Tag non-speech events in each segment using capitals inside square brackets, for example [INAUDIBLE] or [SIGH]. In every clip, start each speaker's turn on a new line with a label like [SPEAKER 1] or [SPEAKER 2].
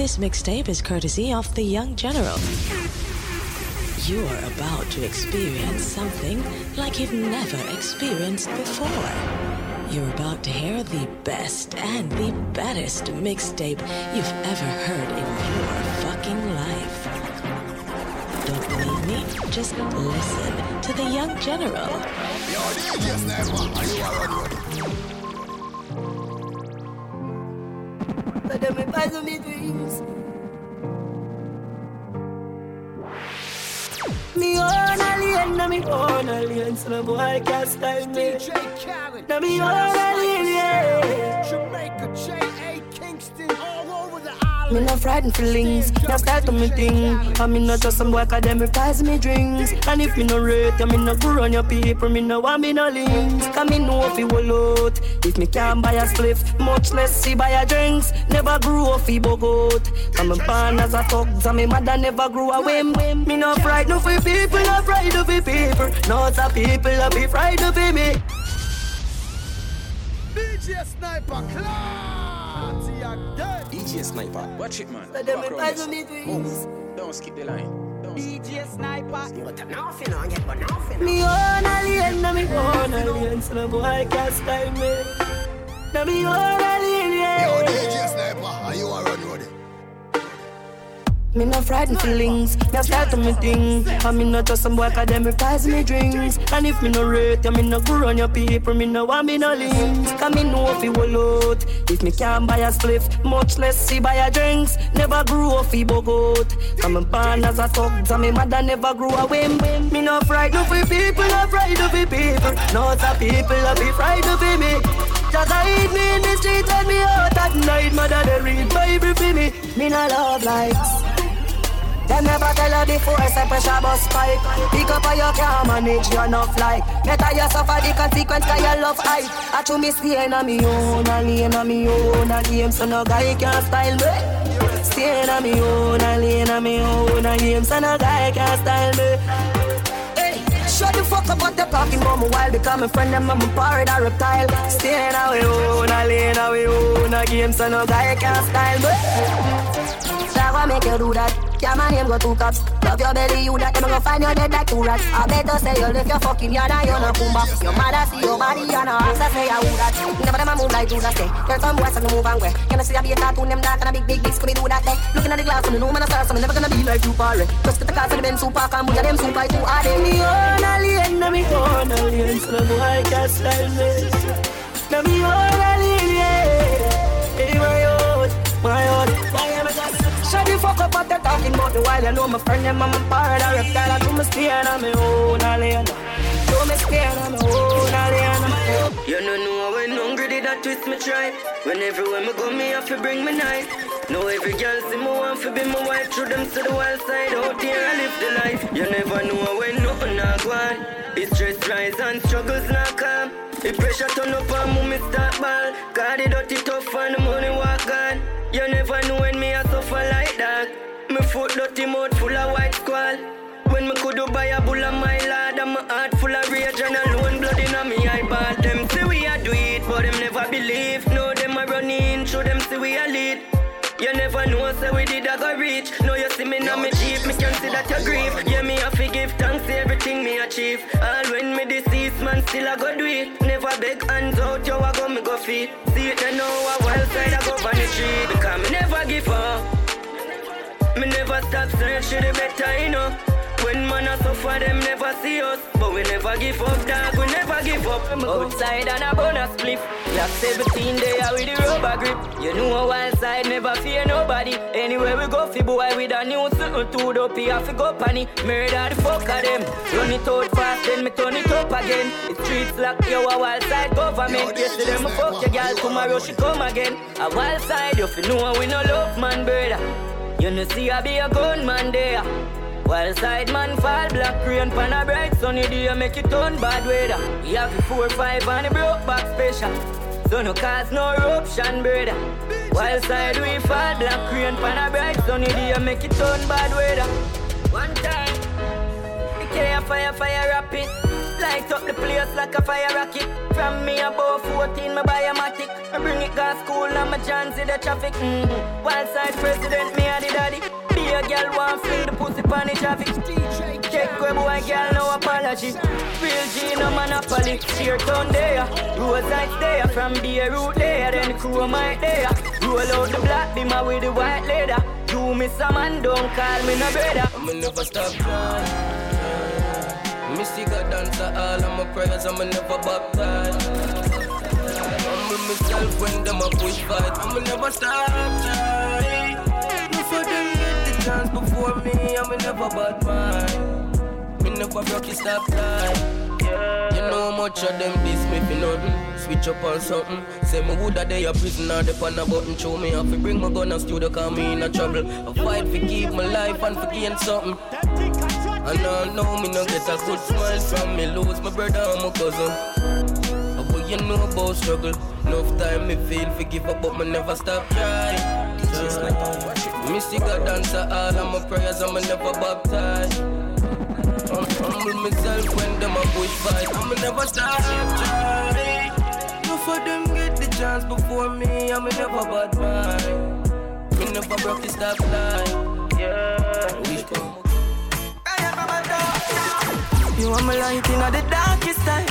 [SPEAKER 1] This mixtape is courtesy of the Young General. You are about to experience something like you've never experienced before. You're about to hear the best and the baddest mixtape you've ever heard in your fucking life. Don't believe me? Just listen to the Young General.
[SPEAKER 2] Yo, DJ Sniper, are you already?
[SPEAKER 3] But me dreams. Me own alien, na me own alien, so no boy can't style me. Na me own alien, yeah. Me no frightened feelings, no style to me thing. I me not just some boy academic pass me drinks. And if me no rate, you me no go on your people, me no want me no links. Cause me know if you will out. If me can't buy a spliff, much less see buy a drinks. Never grew up fi bogot. Cause me born as a thug, and me mother never grew a whim. Me no frightened for people, no frightened for people. Not a people, I be frightened for me.
[SPEAKER 2] DJ Sniper, again.
[SPEAKER 4] DJ Sniper, watch it man.
[SPEAKER 3] So them
[SPEAKER 4] Rock
[SPEAKER 3] me
[SPEAKER 4] round
[SPEAKER 3] pass
[SPEAKER 4] this.
[SPEAKER 3] me dreams.
[SPEAKER 4] Don't skip the line. Don't skip.
[SPEAKER 5] DJ Sniper. But nothing on yet, but nothing.
[SPEAKER 3] Me own alien, na me own alien, so no boy can't style me. Na me own alien,
[SPEAKER 2] Yo,
[SPEAKER 3] yeah.
[SPEAKER 2] DJ Sniper, are you already? ready?
[SPEAKER 3] Me no frightened feelings, me start to me thing. And me not just some boy academic pass me drinks. And if me no rate, you me no go on your people, me no want me no links. Cause me know if you will out. If me can't buy a spliff, much less see buy a drinks. Never grew up fi bogot. Cause me born as a thug, and me mother never grew a whim. Me no frightened for people, no frightened for people. Not a people, I be frightened for me. Just hide me in the street, let me out at night. Mother, they read Bible for me. Me no love likes. Them never tell her before, say pressure bus spike Pick up how you can't manage, you're not like. Better you suffer the consequence, cause you love hype I chew me staying on me own, and lane on me own A game, so no guy can style me. Staying on me own, and lane on me own A game, so no guy can style me. Shut the fuck up what they talking about me while become a friend them I'm a pirate or reptile. Staying on we own, a lane on we own A game, so no guy can style me what make you do that? Yeah, my name go two cops. Love your belly, you that. Them go find you dead like two rats. I better say you lift your fucking yard and you no kumba. Your mother see your body and no ask say I would that. Never them a move like Judas say. There's some boys that move and way. You know see I be a tattoo them dark and a big big. Could me do that day? Looking at the glass, so me know man a star, so me never gonna be like you, pare. Just get the car for the Benz super car, move them super too hard. Me own alien, me own alien, so the boy can't style me. Me own alien, yeah. Hey, Shut the fuck up what they talking about me while you know my friend them I'm a part of reptile I do me stay on my own alien Do me stay on my own alien
[SPEAKER 6] You no know when hungry did I twist me try. When everywhere me go, me have to bring me knife. Know every girl see me want to be my wife. Through them to the wild side out there, I live the life. You never know when nothing not go on. The stress rise and struggles not calm. The pressure turn up and move me start ball. Cause the dirty tough and the money walk on. You never know when me a suffer like that. Me foot dirty mouth full of white squall. When me could do buy a bull of my lad And my heart full of rage and alone blood in me eyeball Them say we a do it but them never believe. No them a run in show them say we a lead. You never know say we did a go reach. No you see me now me cheap me can see that you grieve Yeah me have forgive, give thanks everything me achieve. All when me deceased man still a go do it suffer, them never see us. But we never give up, dog, we never give up. Outside and a bonus spliff. Last 17 there with the rubber grip. You know a wild side, never fear nobody. Anywhere we go, fi boy with a new to the P, have to go panny. Murder the fuck of them. Run it out fast, then me turn it up again. The streets lock, yo, a wild side government. Yesterday me fuck your girl, tomorrow she come again. A wild side, you fi know we no love man, brother. You know see I be a gunman there. While side man fall black rain pan a bright sunny day make it turn bad weather. We have the four five and the broke back special. So no cause no eruption brother. While side we fall black rain pan a bright sunny day make it turn bad weather. One time, the care fire fire rapid. light up the place like a fire rocket. From me above 14, my buy a matic. I bring it gas school and my chance in the traffic. Mm-hmm. Side president, me a the daddy. A girl want fling the pussy pan the traffic. Check where boy girl no apology. Real G no monopoly. Sheer town there, roadside there. From Beirut there, then the crew might there. Roll out the black beamer with the white leather. You miss a man, don't call me no brother.
[SPEAKER 7] I'ma never stop trying. Me still got dance all of my prayers, I'ma never baptize. Humble myself when them a push fight, I'ma never stop trying. Chance before me, I'ma never bad mind. Me never broke it, stop time. You know how much of them diss me for nothing. Switch up on something. Say me woulda day a prisoner, the pan a button. Show me how to bring my gun and studio, call me in a trouble. I fight for keep my life and for gain something. And I know me no get a good smile from me. Lose my brother and my cousin. You know about struggle. Enough time me feel for give up, but me never stop trying. Oh, me still got dancer all of my prayers, me never baptize. I'm humble myself when them a push fight, I'ma never stop trying. Enough of them get the chance before me, I'ma never bad mind. Me never broke the stop line. Yeah, we come.
[SPEAKER 8] You are my light in the darkest time.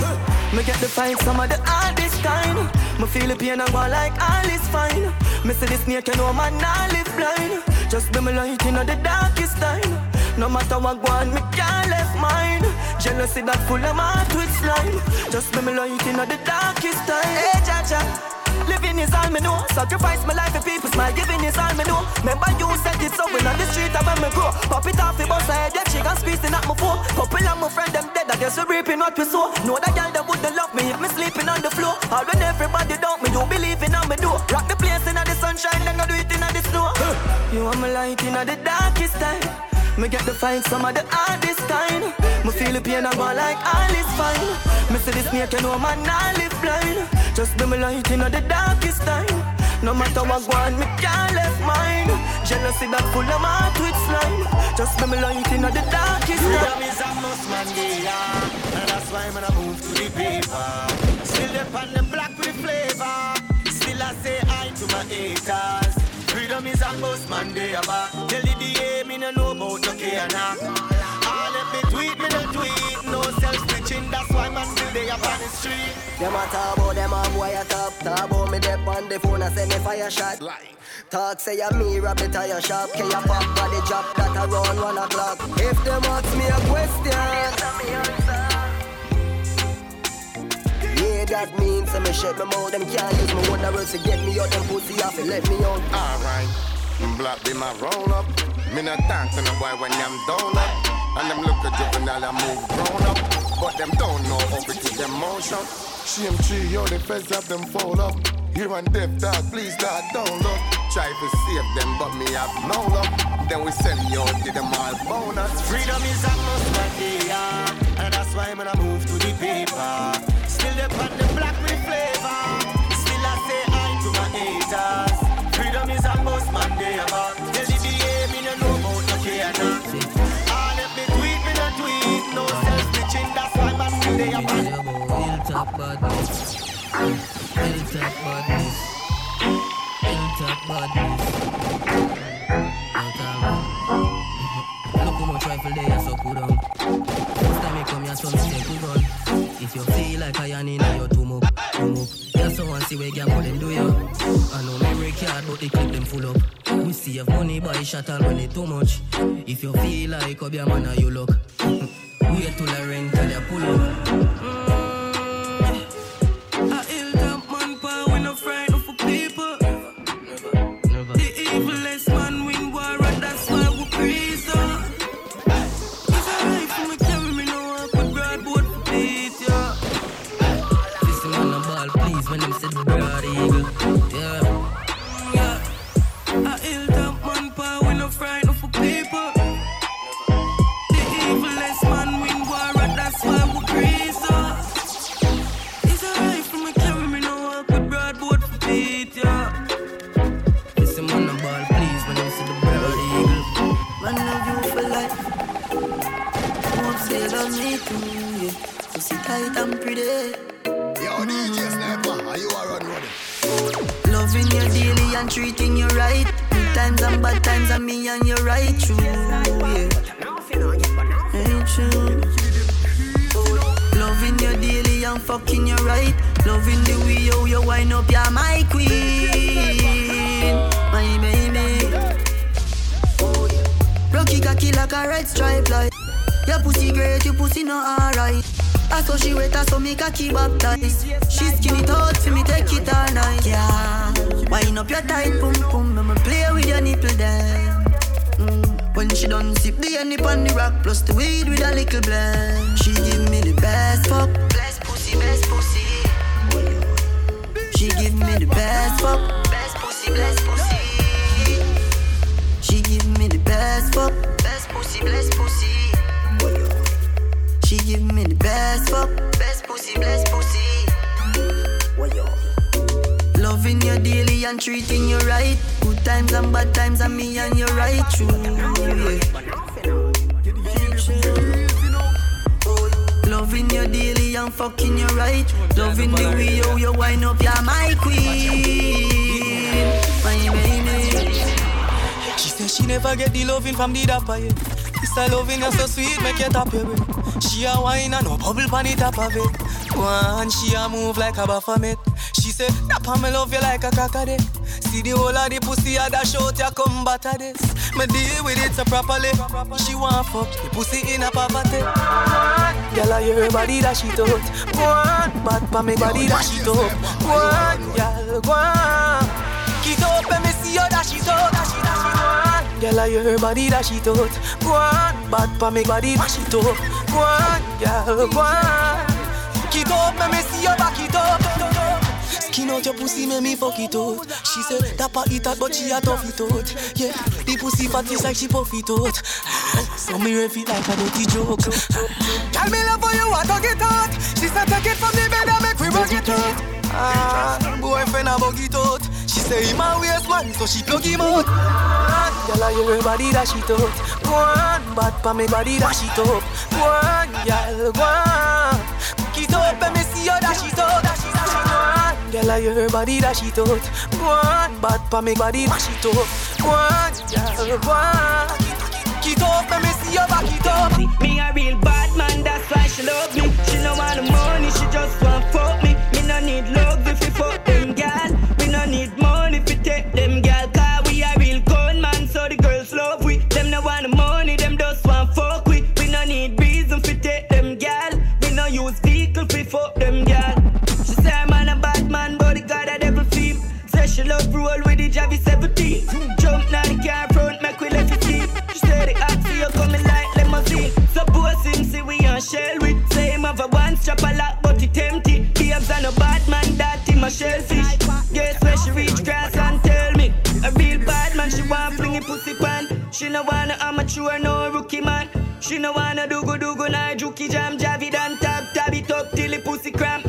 [SPEAKER 8] Me get the fight some of the hardest kind. Me feel the pain and go like all is fine. Me see the snake, you know man not live blind. Just be my light in the darkest time. No matter what go on, me can't left mine. Jealousy that full of my with slime. Just be my light in the darkest time. Hey, cha cha. Living is all me know. Sacrifice my life for people. My giving is all me know. Remember you said it so when on the street I when me grow. Pop it off the bus I head yeah, chick and squeezing at my phone. Couple of my friend them dead. I guess we reaping what we sow. Know that girl that wouldn't love me if me sleeping on the floor. All when everybody doubt me, you believe in me do. Rock the place in the sunshine, then I do it in the snow. You are my light in the darkest time. Me get the fight some of the hardest kind. Me feel the pain and go like all is fine. Me see the snake, you know man, I live blind. Just be my light in the darkest time. No matter what go on, me can't left mine. Jealousy that full of my with slime. Just be my light in the darkest time.
[SPEAKER 9] Freedom is a must, man, yeah. And that's why I'm gonna move to the paper. Still up on the black with flavor. Still I say hi to my haters. Freedom is a must, man, are back. Tell the DA, me no know about no care now. All let me tweet, me no tweet. No self-snitching, that's why man they up on the street.
[SPEAKER 10] Them a talk about them a boy a top Talk about me dep on the phone and say me fire shot Talk say a me rabbit tire shop K a pop body drop that around one o'clock If them ask me a question Yeah, that means say me shut my mouth Them can't use me wonder words to get me out Them pussy off and let me out
[SPEAKER 2] Alright, black be my roll up. Me not thank to no boy when I'm down up. And them look at juvenile and I move grown up. But them don't know how to keep them motion. Shame tree, yo, the feds have them fall up. Here and deaf dog, please dog, don't look. Try to save them, but me have no luck. Then we sell you out, give them all bonus.
[SPEAKER 9] Freedom is a must, man, yeah. And that's why I'm gonna move to the paper. They are back.
[SPEAKER 7] Hilltop badness. Hilltop badness. Hilltop badness. Look how much rifle they are so put on. First time come here, so me take put. If you feel like I am in your tomb up, tomb up. Yeah, someone see where gang them do you. I know memory card, but the clip them full up. We save money by shot all when it too much. If you feel like be a man, you look. [LAUGHS] Till I rent till you pull up.
[SPEAKER 8] Too, yeah. Pussy
[SPEAKER 11] tight and pretty.
[SPEAKER 2] Yo, DJ Sniper, are you are running?
[SPEAKER 11] Loving you daily and treating you right. Good times and bad times, and me and you right true. Yeah. Ain't true. Oh, loving you daily and fucking you right. Loving the way you, you wind up, you're my queen. My baby. Rocky cocky like a red stripe light. Your pussy great, your pussy not alright. I saw she wet, I saw me cocky baptized. She skin it out for me, take it all night. Yeah, wind up your tight pum pum, I'ma play with your nipple there. Mm. When she done sip the honey on the rock, plus the weed with a little blend. She give me the best fuck, best pussy, best pussy. She give me the best fuck, best pussy, best pussy. She give me the best fuck, best pussy, best pussy. She give me the best fuck, best pussy, best pussy. Loving you daily and treating you right. Good times and bad times, and me and you right true. Loving you daily and fucking you right. Loving the way you, you wind up, you're my queen. My baby.
[SPEAKER 12] She said she never get the loving from the dapper yeah. A loving you so sweet, make you your breath. She a wine and no bubble pan the top of it. One, she a move like a baphomet. She say, Dapper me love you like a cockade. See the whole of the pussy a dash out, ya come batter this. Me deal with it so properly. She want fuck the pussy in a poverty. Girl, I hear body that she out. Go on, bad pa me body that she up. Go on, girl, go on. Up, let me see her that she out. Girl, I hear body that she out. Go on, bad pa me body that she up. Go on, girl, go on. Keep up, let me see her back it up. Skin out your pussy, make me fuck it out. She said that part it out, but she a tough it out. Yeah, the pussy fat is like she puff it out. So me ref it like a dirty joke. Tell me love for you, I talk it out. She said take it from the bed and make we bug it out. Ah, boyfriend a bug it out. She say him a waste man, so she plug him out. Girl, I hear body that she out. Go on, bad pa me body that she up. Go on, girl, go on. Cook it up, let me see her that she on. Girl, I hear her body that she out. Go on, bad pa me body that she up. Go on, girl, go on. Cook it up, let me see her back it up.
[SPEAKER 6] Me a real bad man, that's why she love me. She no want the money, she just want fuck me. Me no need love if we fuck them gal. We no need money roll with the Javi 17. Jump the car front, make we left it deep. Say the oxy you coming like limousine. Suppose him see we on shell we. Say him have a one strap a lot, but it empty. Babes and a bad man, that him a shellfish. Guess where she reach grass and tell me. A real bad man, she want fling it pussy pan. She no wanna amateur, no rookie man. She no wanna do go do go na juki jam javi dan tab tab it up till the pussy cramp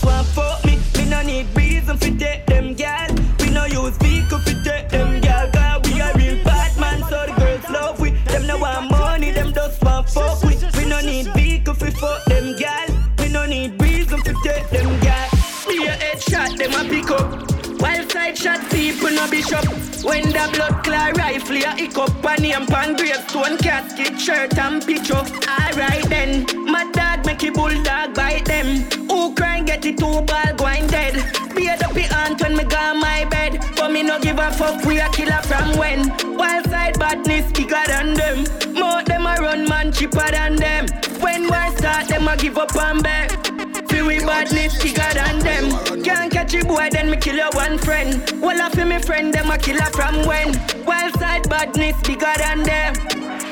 [SPEAKER 6] just want fuck me. Me no need reason fi take them gal we no use vehicle fi take them gal cause we a real bad man. So the girls love we. Them no want money them just want fuck we. We no need vehicle fi fuck them gal we no need reason fi take them gal be a headshot them a pick up while side shot people no bishop When the blood clot rifle ya hiccup And name pan gravestone casket shirt and picture. Alright then My dog make a bulldog bite them. Who cry get it two ball going dead. Beard up your aunt when me go my bed. But me no give a fuck we a killer from when. Wild side badness bigger than them. More them a run man cheaper than them. When war start them a give up and beg. Feel we badness bigger than them. Can't catch you boy, then me kill your one friend. Well, I feel me friend, them a killer from when. Wild side badness bigger than them.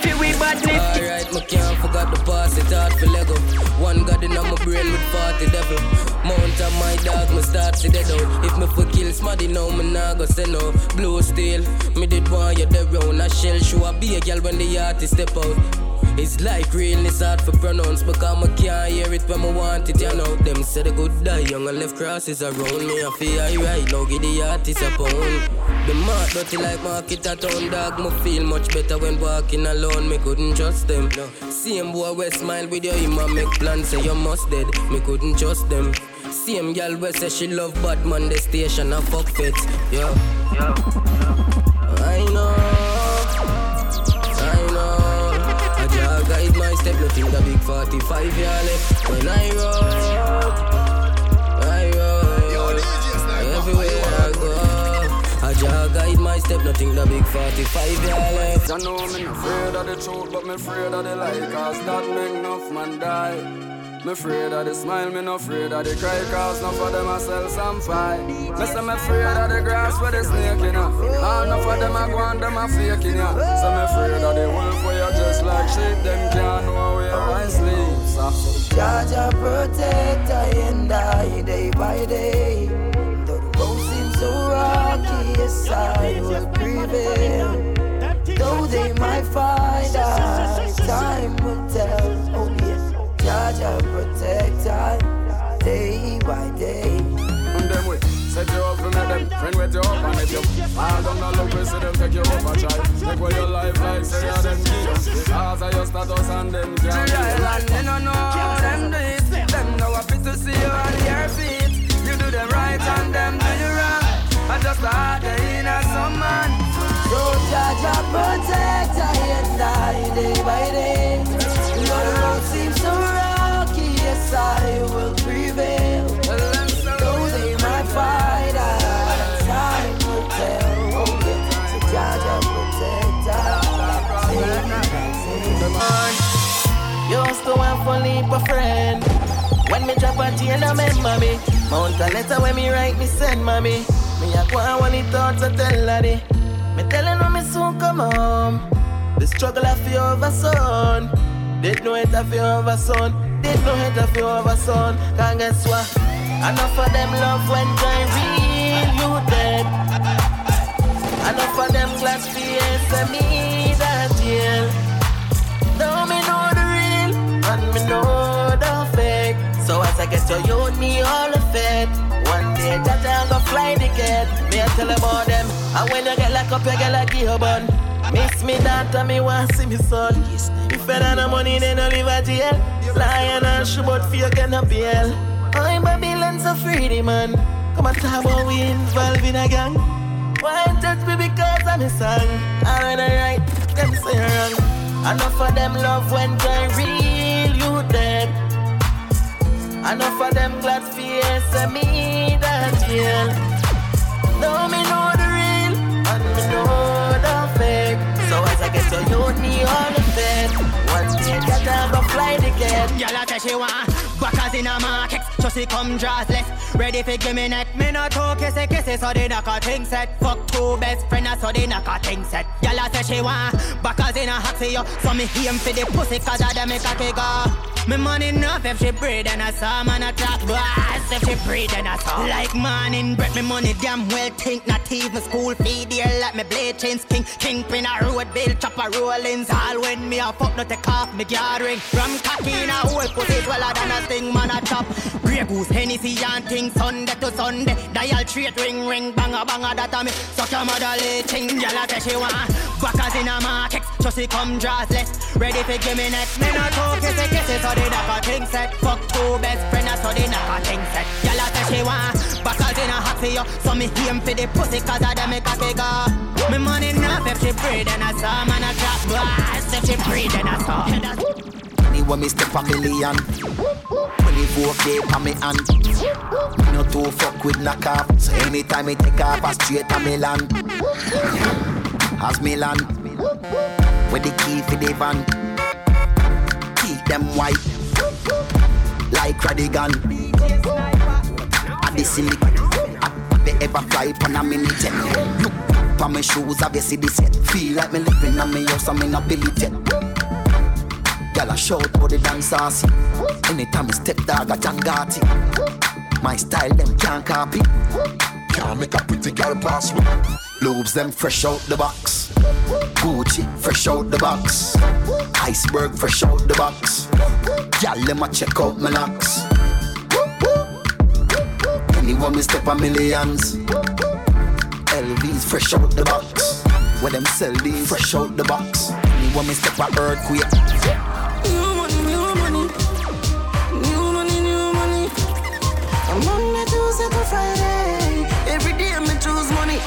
[SPEAKER 6] Feel we badness.
[SPEAKER 7] Alright, me can't forget the past, it hard for Lego. One god in my brain with 40 devil. Mount up my dog, me start to dead out. If me for kill smarty now, me nah go say no. Blue steel, me did want you there round. A shell show a be a girl when the artist step out. It's like realness hard for pronounce because I can't hear it when I want it. You know, them say the good die young and left crosses around me. I feel I right now, give the artist a pound. The mark dirty like market at town dog. Me feel much better when walking alone. Me couldn't trust them. No. Same boy we smile with your him and make plans say you must dead. Me couldn't trust them. Same girl we say she love bad man the station a fuck fits. Yeah. yeah. I know. Step, nothing the big 45 year left. When I roll, I roll. Everywhere I go I just guide my step, nothing the big 45 year left.
[SPEAKER 13] You know not afraid of the truth, but me afraid of the lie Cause that make enough man die me afraid of the smile, me no afraid of the cry Cause none of them a sell some fight Me say me afraid of the grass where the snake in ya. All enough of them a go on, them a fake in ya. So me afraid of the wolf where you just like sheep Them can't know where I sleep. So.
[SPEAKER 14] Jaja protect I and I day by day. The road seems so rocky, yes I will prevail. Though they might find out, time will tell Yes Jaja protect I day by day.
[SPEAKER 13] And them way, set you up and make them friend with you up and if you fall down the love, see them take you up a try. Take away your life like say you're them key. Because of your status and them can't. The island, they don't know them do it. Them know what to see you on your feet. You do them right and them do you wrong. I just a heart in a some man.
[SPEAKER 14] So Jaja protect I and I day by day. Road seems so rocky, yes, I will prevail. Though they might fight, I, time will tell. Oh, yeah, so Jaja Used to have for leap a friend. When me drop a chain, I remember me. Mount a letter when me write, me send mommy. Me a go on when he thoughts I tell daddy. Me telling him me soon come home. The struggle I feel over son. Did know it I feel over son. Did no hate if you have a son, Can't guess what? Enough of them love when joy real, you dead. Enough of them class fears me that deal. Now me know the real, and me know the fake. So as I get to you, me all the fate. One day that I'm gonna fly the cat. Me I tell about them, and when you get locked up, you get like a bun. Miss me daughter, me want see me son. If I don't have money, then I live at jail. Lion and shoot fear can appeal. I'm Babylon's a freedy man. Come on, talk about we involved in a gang. Why touch me because I'm a song? I I write, them say wrong. Enough of them love when joy real, you dead. Enough of them glad fear, say me that deal. Know me I get to know me all the fame. One day that I'm gonna fly the gate.
[SPEAKER 15] Girl, I tell she want backers in a market. So she come dressless, ready for give me neck. Me not talk kissy kissy, so they knock a thing set. Fuck two best friends, so they knock a thing set. Girl, I say she want backers in a yo. So me aim for the pussy, cause I them make a kick me money enough if she breathe and I saw man a talk. Boss if she breathe and I saw. Like man in bread me money damn well think. Not even school fee dear like me blade chains king. Kingpin a road bill chopper rollings. All when me a fuck not take off me gathering from cocky in a whole pussy well than a thing man a chop. Grey goose Hennessy and thing Sunday to Sunday. Dial straight ring ring banga banga that a me. Suck your mother leeching gyal a say she want backers in a market she come dressless ready for give me neck me not talk kiss it kiss it so they knock a thing set. Fuck two best friends, so they knock a thing set. Y'all say she want backers in a hot for you. So me aim for the pussy cause I them make a figure. Me money enough if she breathe and I saw man a drop blast if she breathe and I saw.
[SPEAKER 16] When me step a million 24k pa me hand Me no too fuck with knock off So anytime me take off I straight to me land As me land With the key for the van Keep them white like Radigan. And the silly, they ever fly on a mini jet. Look for my shoes, I see this yet. Feel like me living on me house, I'm in a billy jet. Girl, I shout for the dance saucy. Anytime I step dog, I Jangati. My style, them can't copy. Can't make a pretty girl pass me. Lobes them fresh out the box. Gucci, fresh out the box. Iceberg, fresh out the box. Y'all let me check out my locks. Anyone me step a millions. LVs, fresh out the box. Where them sell these, fresh out the box. Anyone me step a earthquake.
[SPEAKER 17] New money,
[SPEAKER 16] new money, new money, new money. From Monday, Tuesday to Friday, every day me choose money,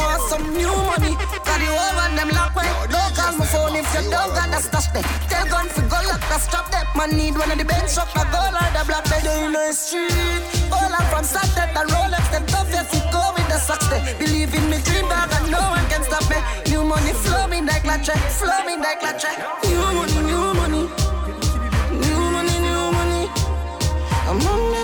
[SPEAKER 17] want some new money. Got whole one them lock way. Don't call my phone if you don't got the stash there. Tell gun for go lock the stop them. Man need one of the bench up the goal or the black bed in the street. All I'm from Saturday, the Rolex, them tough, yes, you go with the socks there. Believe in me, dream dog, and no one can stop me. New money flow me like latte, flow me like latte. New new money.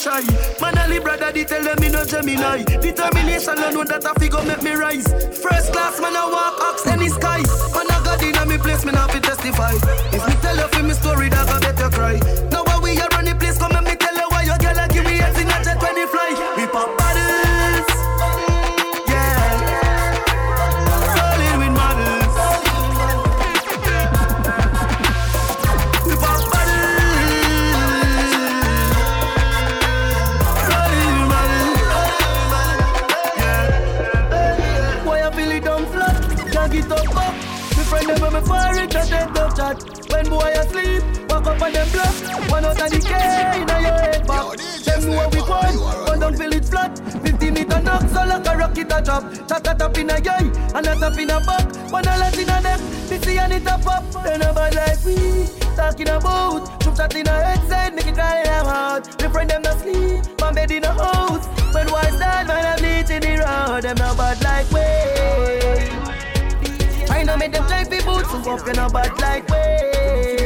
[SPEAKER 3] shy. Man, Ali brother, they tell them me no Gemini. Determination, I know that I figure make me rise. First class, man, I walk ox any sky me place, me not fi testify. If me tell you fi me story, that I bet you cry. Walk them bluff. One out of the K in your head back. Them know we want, but don't feel it flat. 50 meter knock, so like a rocket a drop. Chat a tap in a eye, and a tap in a back. One a lot in a neck, busy and it a pop. Then a bad like we talking about. Shoot shot in a head side, make it cry them out. Me friend them not sleep, my bed in a house. When why stand, man, I'm bleaching the road. Them not bad like we. I know make them try fi boots and walk in a bad like way.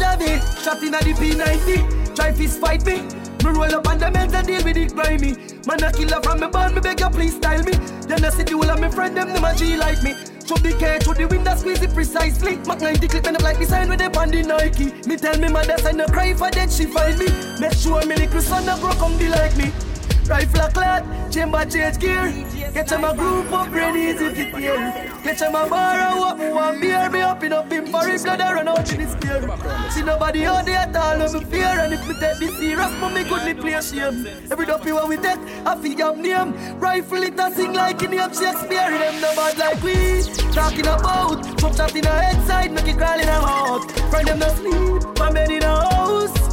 [SPEAKER 3] Javi, shot in a the P90, try fist fight me. Me roll up on the meds and deal with it grimy. Man a killer from me band, me beg you please style me. Then I see the whole of my friend them, a G like me. Through the cage, through the window, squeeze it precisely. Mac 90 clip and up like me sign with them on the Nike. Me tell me mother sign no cry for that she find me. Make sure me little son no grow come be like me. Rifle a clad, chamber change gear. Get them a group up, brain easy to tear. Get them a borrow up, me want beer. Me up in up in for it, blood I run out in this spear. See nobody out there at all, no me fear. And if me take this serious, me couldn't play shame. Every dopey what we take, I feel up name. Rifle it and sing like in the Shakespeare. Them no bad like we. Talking about, chop shot in a head side, make it crawl in a mouth. Friend them no sleep, my bed in a house.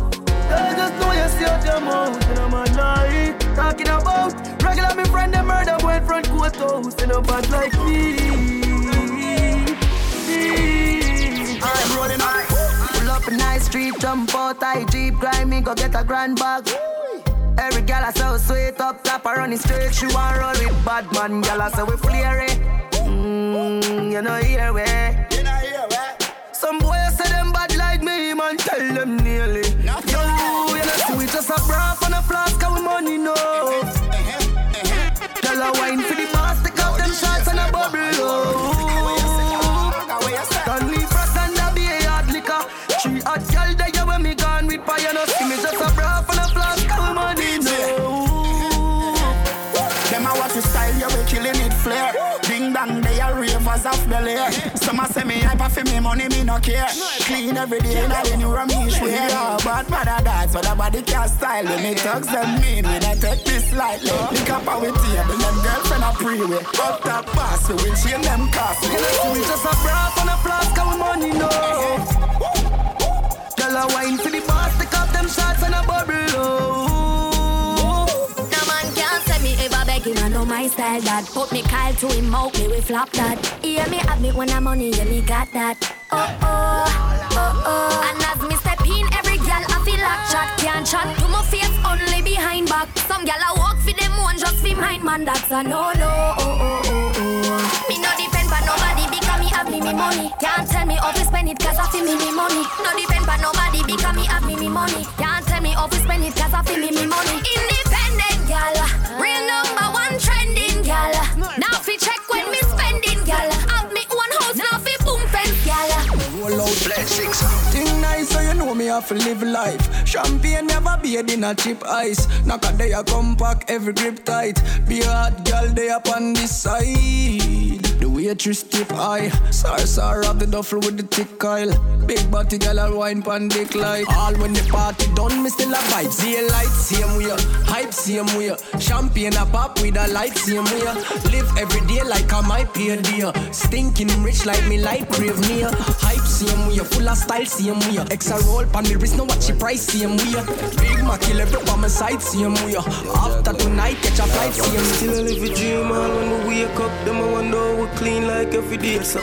[SPEAKER 3] I just know you see out your mouth And I'm a night Talking about. Regular me friend them murder boy front court house. And a bad like me.
[SPEAKER 17] I'm rolling up. Pull up a nice street Jump out I Jeep Grind me go get a grand bag. Every gal I so sweet up top I run it straight She want roll with bad man Gal I say we flare eh? it Mmm, you know here eh? we You know here eh? we. Some boys say them bad like me Man tell them nearly just a bra and a flask of money, no. Tell a wine for the boss, take off them shots and a bubble, oh. Stanley Frost and a beer yard liquor. She hot girl there when me gone with fire, no see me just a bra and a flask of money, no.
[SPEAKER 18] Them a watch the style, you be killing it flare. Ding dong, they are ravers of Bel Air. Some a say me hyper for me money, me no care. Clean every day, now the new Ramesh wear. Yeah, but mother dance, but the body can't style. When me thugs them mean, when I take this lightly. Pick up our table, them girlfriend a pre-way. Up top pass, we will chain them cost.
[SPEAKER 17] You know, see me just a bra and a flask of money, no. Tell a wine for the boss, take off them shots and a bubble, oh.
[SPEAKER 19] No man can't say me ever beg begging, I know my style that. Put me Kyle to him out, me we flop that. Hear me have me when I'm money, yeah me got that. Oh oh, oh oh. And as me step in, every girl I feel like chat can't chat to my face only behind back. Some girl I walk for them one just for mine, man. That's a no no. Oh oh oh oh. Me no depend on nobody because me have me me money. Can't tell me to spend it cause I feel me me money. No depend on nobody because me have me me money. Can't tell me to spend it cause I feel me me money. Independent gal,
[SPEAKER 20] to live life. Champagne never be in a cheap ice. Knock a day I come back every grip tight. Be a hot girl day up on this side. The waitress tip high. Sar sar of the duffel with the thick coil. Big body girl a wine pan dick like. All when the party done, me still a vibe. A light, same way. Hype, same way. Champagne a pop with a light, same way. Live every day like I'm my peer dear. Stinking rich like me like crave near. Hype, same way. Full of style, same way. Extra roll pan me wrist, no watch your price, same way. Big Mac, kill every on my side, same way. After tonight, catch a flight, same way.
[SPEAKER 7] Still I live a dream all when we wake up. Them I wonder how we clean like every day. So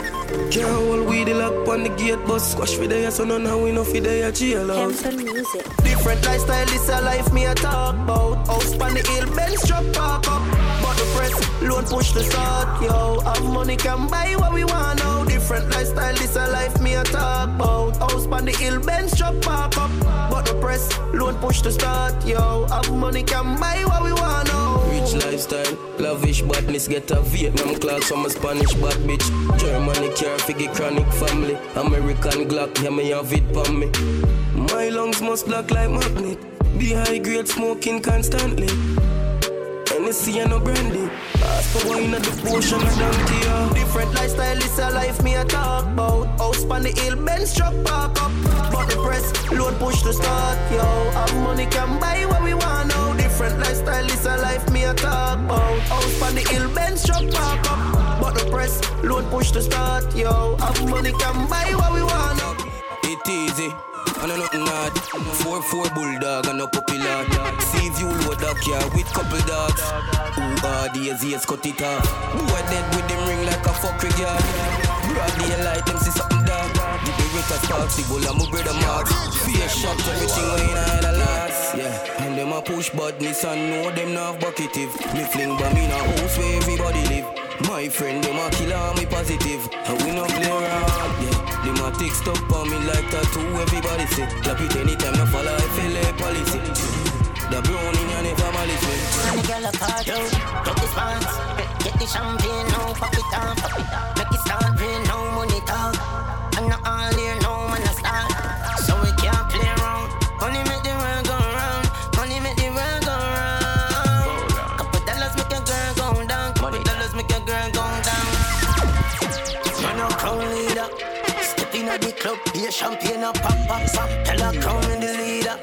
[SPEAKER 7] can't hold weed lock on the gate, but squash for the so none how we know for the jail house.
[SPEAKER 8] Different lifestyle, this a life me a talk about. House on the hill, Benz truck park up. But the press, loan push the start, yo. Have money can buy what we want now. Different lifestyle, this a life me a talk about. House on the hill, Benz truck park up. But the press, loan push the start, yo. Have money can buy what we want now.
[SPEAKER 7] Rich lifestyle, lavish badness, get a Vietnam class from a Spanish bad bitch. Germany care figure chronic family. American Glock, yeah, me have it on me. My lungs must block like magnet. Be high grade smoking constantly. Hennessy and no brandy. Ask for wine the potion of donkey.
[SPEAKER 8] Different lifestyle, this a life me a talk about. House on the hill, Benz truck park up. But the press, load push to start, yo. Have money can buy what we want now. Different lifestyle, this a life me a talk about. House on the hill, Benz truck park up. But the press, load push to start, yo. Have money can buy what we want now.
[SPEAKER 7] It easy. I know nothing hard. Four four bulldog and no puppy lad. See view load up yeah with couple dogs. Who are the Aziz cut it off? Boy dead with them ring like a fuck regard. Broad daylight them see something dark. The beretta sparks the bull and my brother mark. Fear shot everything when I had a last. Yeah, and them a push badness and know them not bucketive. Me fling bomb in a house where everybody live. My friend, them a killer, me positive. And we no play around, yeah. Them a take stop on me like tattoo, everybody say. Clap it anytime, I follow FLA policy. The brown in your never malice me.
[SPEAKER 10] The girl a out, get the sponsor, get the champagne now, pop it on. Make it start rain now, money talk. And not all here, no a
[SPEAKER 8] champagne a pop, pop, pop. Tell her crown me the leader.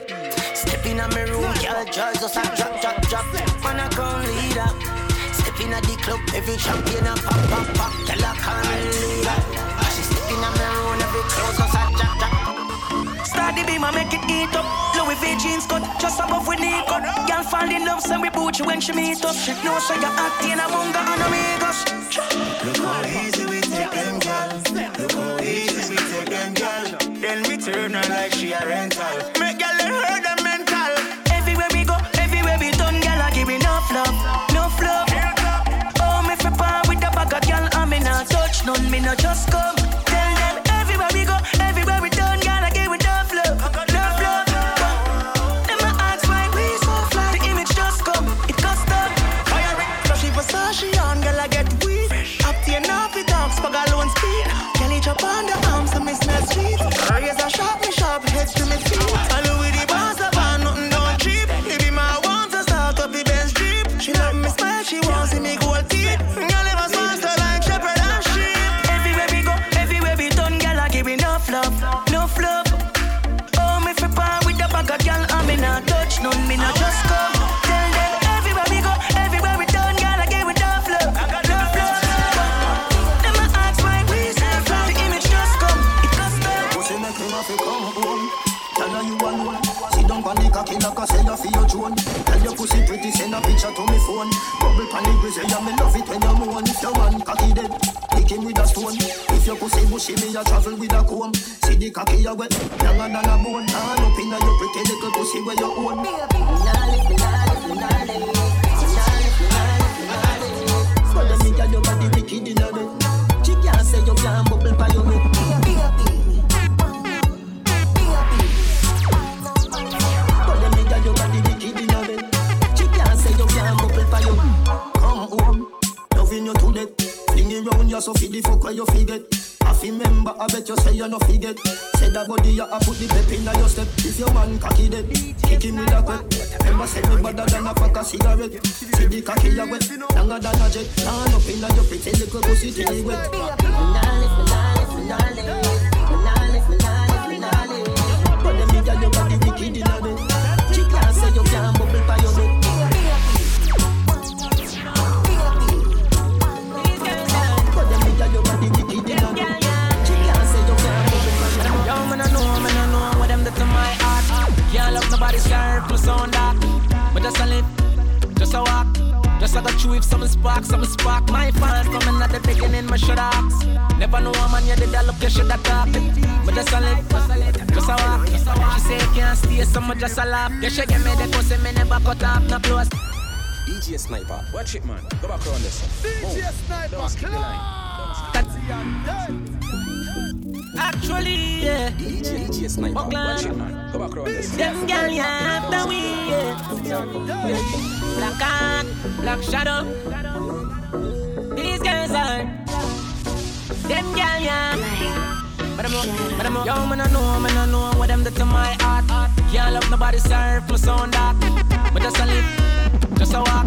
[SPEAKER 8] Step in me room, girl, just a drop, drop, drop. Man a crown leader. Step in the club, every champagne a pop, pop, pop. Tell her crown me the leader. She step in me room, every clothes just a drop, drop.
[SPEAKER 21] Start the beam and make it eat up. Louis V jeans cut, just above we knee cut. Girl fall in love, send we boot you when she meet up. No say you hot in a munga and amigos.
[SPEAKER 22] Look how easy we Turn her like she a rental. Make girl let her them mental.
[SPEAKER 21] Everywhere we go, everywhere we done, girl, I give me enough love, enough love. Oh, me fi par with the bag of girl, and me not touch none, me not just come. Tell them everywhere we go, everywhere we done, girl, I give enough love, enough love. Them a ask why we so fly, the image just come, it cost custom.
[SPEAKER 8] Fire it, flashy Versace on, girl, I get weak. Obtain off it off, spag alone speed. Kelly chop on the arms, and me smell sweet. Sharp,
[SPEAKER 18] bushy, me a travel with a comb. See the cocky a wet, younger than
[SPEAKER 23] cut off, no close.
[SPEAKER 4] DJ Sniper, watch it, man. Go back around this. DJ Sniper, don't skip the line.
[SPEAKER 23] Actually, yeah.
[SPEAKER 4] DJ, DJ Sniper, watch it, man. Go back around this.
[SPEAKER 23] Them girl, you have the way, yeah. Black cat, black shadow. These girls are them girl, yeah. But I'm, but I'm, yo, man, I know, man, I know what them do to my heart. Can't love nobody, serve my sound that. But just a live, just a walk.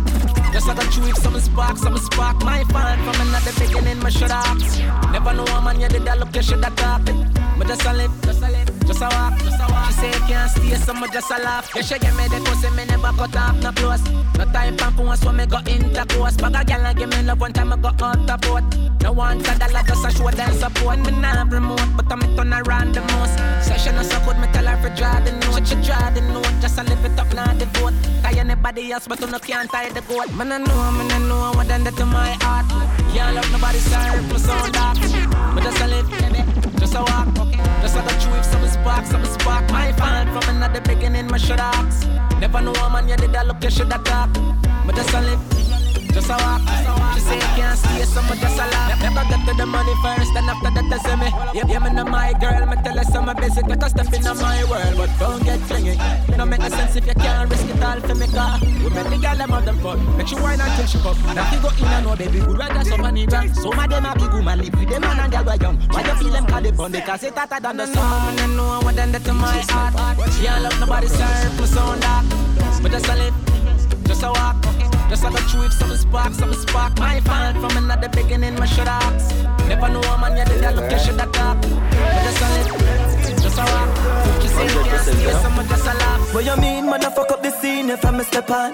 [SPEAKER 23] Just like a chew some spark, some spark. My fan from another beginning, my shut up. Never know a man, you did that look, you should have talked. But just a live, just a live, a walk. Just a walk. She say can't stay, so much just a laugh. You should get me the pussy, me never cut off, no close. No time for phone, so me go intercourse. Bag a girl and give me love one time, I go out the boat. No one said that like just a show them support. Me not remote, but I'm it on around the most. Session is so good, me tell her for draw the note. She draw the note, just a live it up, not the vote. Tie anybody else, but you no can't tie the goat. Man, I know, man, I know what done to my heart. Can't love nobody, sir, plus all that. But just a live, just a walk. Just like a chew if some spark, some spark. My fan from another beginning, my shut ups. Never know a man, you did that look, you should have talk. But just a live. Just a walk, she say you can't stay, so much just a laugh. Never get to the money first, then after that they say me. Yeah, yeah, me know my girl, me tell her some basic, take a step in my world, but don't get clingy. It don't make no sense if you can't risk it all for me car. We make the girl them on them fuck, make she wine until she come. Now you go in and know baby, good rather some money drunk. Some of them a big woman, live with them man and girl were young. Why you feel them call bun because it hotter than the sun. I know what done that to my heart. Can't love nobody, serve my sound dark, but just a live, just a walk. Just like a chew if some spark, some spark. My fan from another beginning, my shut ups. Never know a man, you did that look, you should have talk. But just a live, just a walk. She say you can't just a laugh.
[SPEAKER 8] What you mean, man, I fuck up the scene if I'm a step on?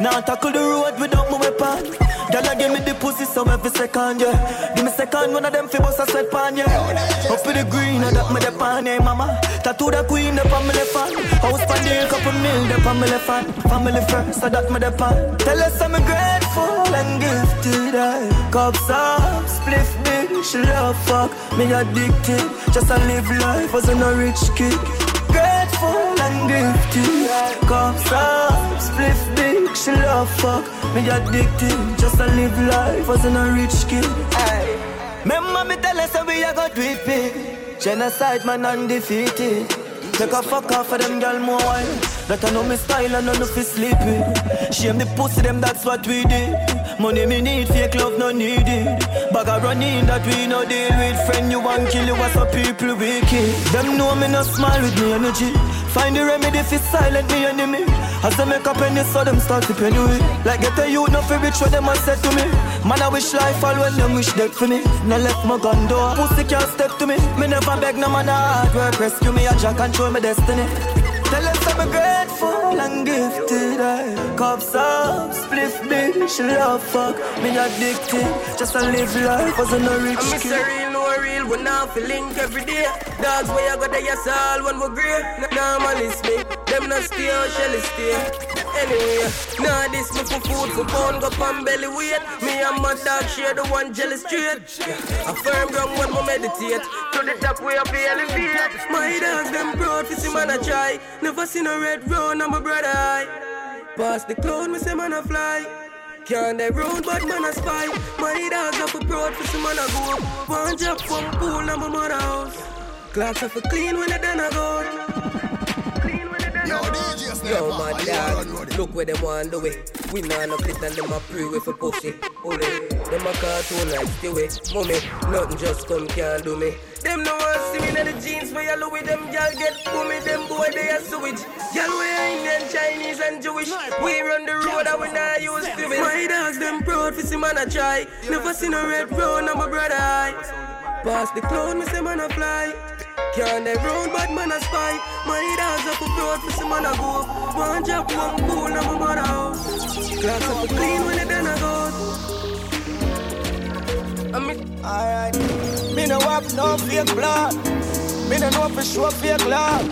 [SPEAKER 8] Now tackle the road without my weapon. I give me the pussy so every second, yeah. Give me second, one of them fi bust a sweat pan, yeah. Up with the green, and that me the pan, hey mama. Tattoo the queen, the family fan. House pan deal, couple mil, the family fan. Family first, so that me the pan. Tell us I'm grateful and gifted, I Cups up, spliff big, she love fuck. Me addicted, just a live life as a rich kid. Grateful gifted, cups up, spliff big, she love fuck. Me addicted, just to live life as a rich kid. Aye. Remember me tell us that we a got drip big. Genocide man undefeated. Take a fuck off for them girl more wine. That I know me style and I know fi sleeping. Shame the pussy them, that's what we did. Money me need, fake love no needed. Bag a running that we no deal with. Friend you want kill you, what's up people wicked. Them know me no smile with me energy. Find the remedy fi silent me enemy. As they make up penny, so them start to penny with. Like get a youth, no fi rich what them a said to me. Man I wish life all when them wish death for me. No left my gun door, pussy can't step to me. Me never beg no man hard work rescue me. I just control my destiny. Tell us I'm grateful and gifted. I cups up, spliff big, she love fuck. Me addicted, just to live life as a rich
[SPEAKER 7] I'm
[SPEAKER 8] kid.
[SPEAKER 7] We now feel link every day. Dogs where you got yes all when we great. N- Normally speak, them not stay, shall stay. Anyway, nah, this me for food for bone, go pan belly weight. Me and my dog share the one jelly straight. A firm ground when me meditate. To the top way up elevate. My dogs them proud for see man a try. Never seen a red road, on my brother eye. Pass the cloud, me say man a fly. Can't they road, but man a spy. My dogs up a proud for see man a go. One drop, one pool, I'm a mother house. Clocks are for clean when they done a go.
[SPEAKER 2] Yo,
[SPEAKER 7] Yo, my dad, look where they want do it. We man up it and them a pray with a pussy. Only them a cartoon like Stewie. Mommy, nothing just come can't do me. Them no one see me in the jeans for yellow with them gal get boomy. Them boy they a sewage. Gal we Indian, Chinese and Jewish. We run the road and we not use to it. My dogs them proud for see man a try. Never seen a red road, I'm a brother eye. Pass the cloud, me say man a fly. Can't they round, but man a spy. My dogs up a broad for some man a go. One drop, one pool, I'm a mother house. Glass up a clean when they done a go.
[SPEAKER 24] Alright, me no have no fake blood. Me no know for sure fake love.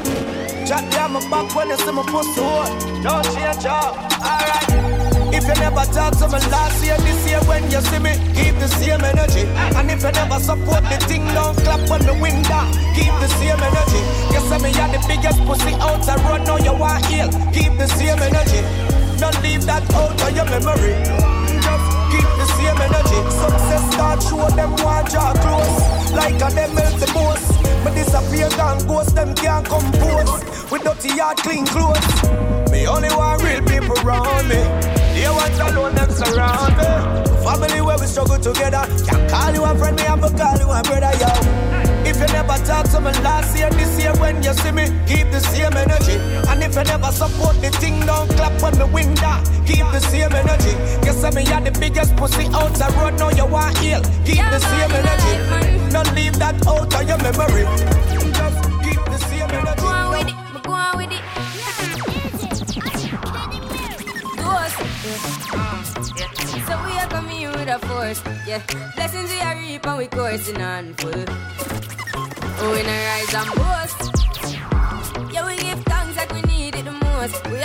[SPEAKER 24] Chat down my back when you see my pussy hole. Don't change up. Alright. If you never talk to me last year, this year when you see me, keep the same energy. And if you never support the thing, don't clap when the wind down. Keep the same energy. You say me are the biggest pussy out the road, now you want heal. Keep the same energy. Don't leave that out of your memory. Just keep the same energy. Success start show them want draw close. Like a them melt the most. But disappear gone ghost, them can't compose. With dirty yard, clean clothes. Me only want real people around me. The ones alone them surround me. Family where we struggle together. Can't call you a friend, me to call you a brother, yo. If you never talk to me last year, this year when you see me, keep the same energy. And if you never support the thing, don't clap when the wind down. Keep the same energy. You say me are the biggest pussy out the road, now you want heal. Keep the same energy. Don't leave that out of your memory. Just keep the same energy.
[SPEAKER 19] So we are coming with a force, yeah. Blessings we are reap and we coursing on full. Oh, we rise and boast. Yeah, we give thanks like we need it the most. We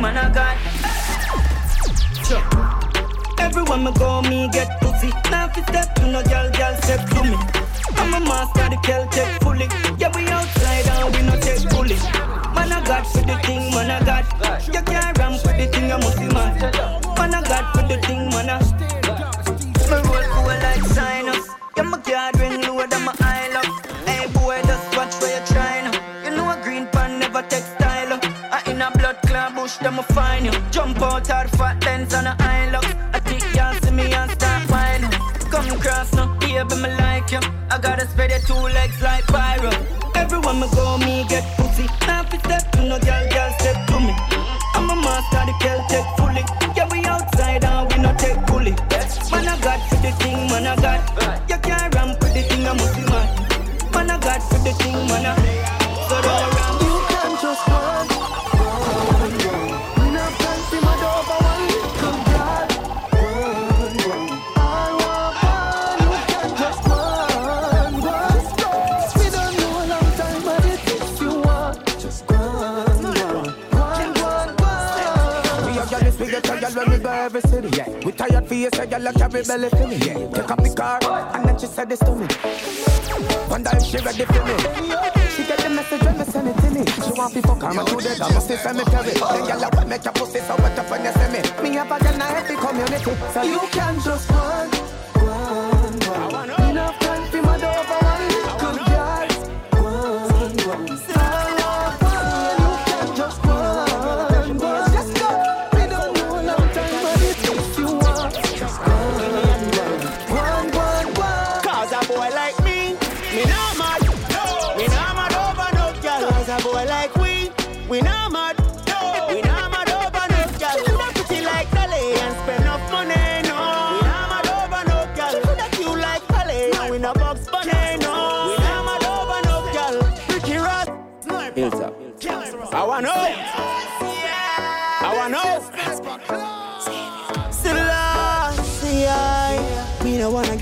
[SPEAKER 6] man of God. Sure. Everywhere me go, me get pussy. Now if you step to no girl, girl step to me. I'm a master, the girl take fully. Yeah, we outside and we no take bully. Man of God for the thing, man of God. You can't ram for the thing, you must be mad. Man of God for the thing, man of Me roll cool like sinus. Yeah, my card clot bush, them a find you. Jump out our fat lens on eye lock. I think y'all see me and start whining. Come cross now, baby, me like you. I gotta spread your two legs like pyro. Everywhere me go, me get you,
[SPEAKER 22] say girl, carry belly for me, yeah. Take up the car, and then she said this to me. Wonder if she ready for me. She get the message when me send it to me. She want me fuck her, man, do that, I'ma say cemetery. Then girl, I want make your pussy so wet up when you see me. Me have a girl, now happy community. So
[SPEAKER 25] You can't just run,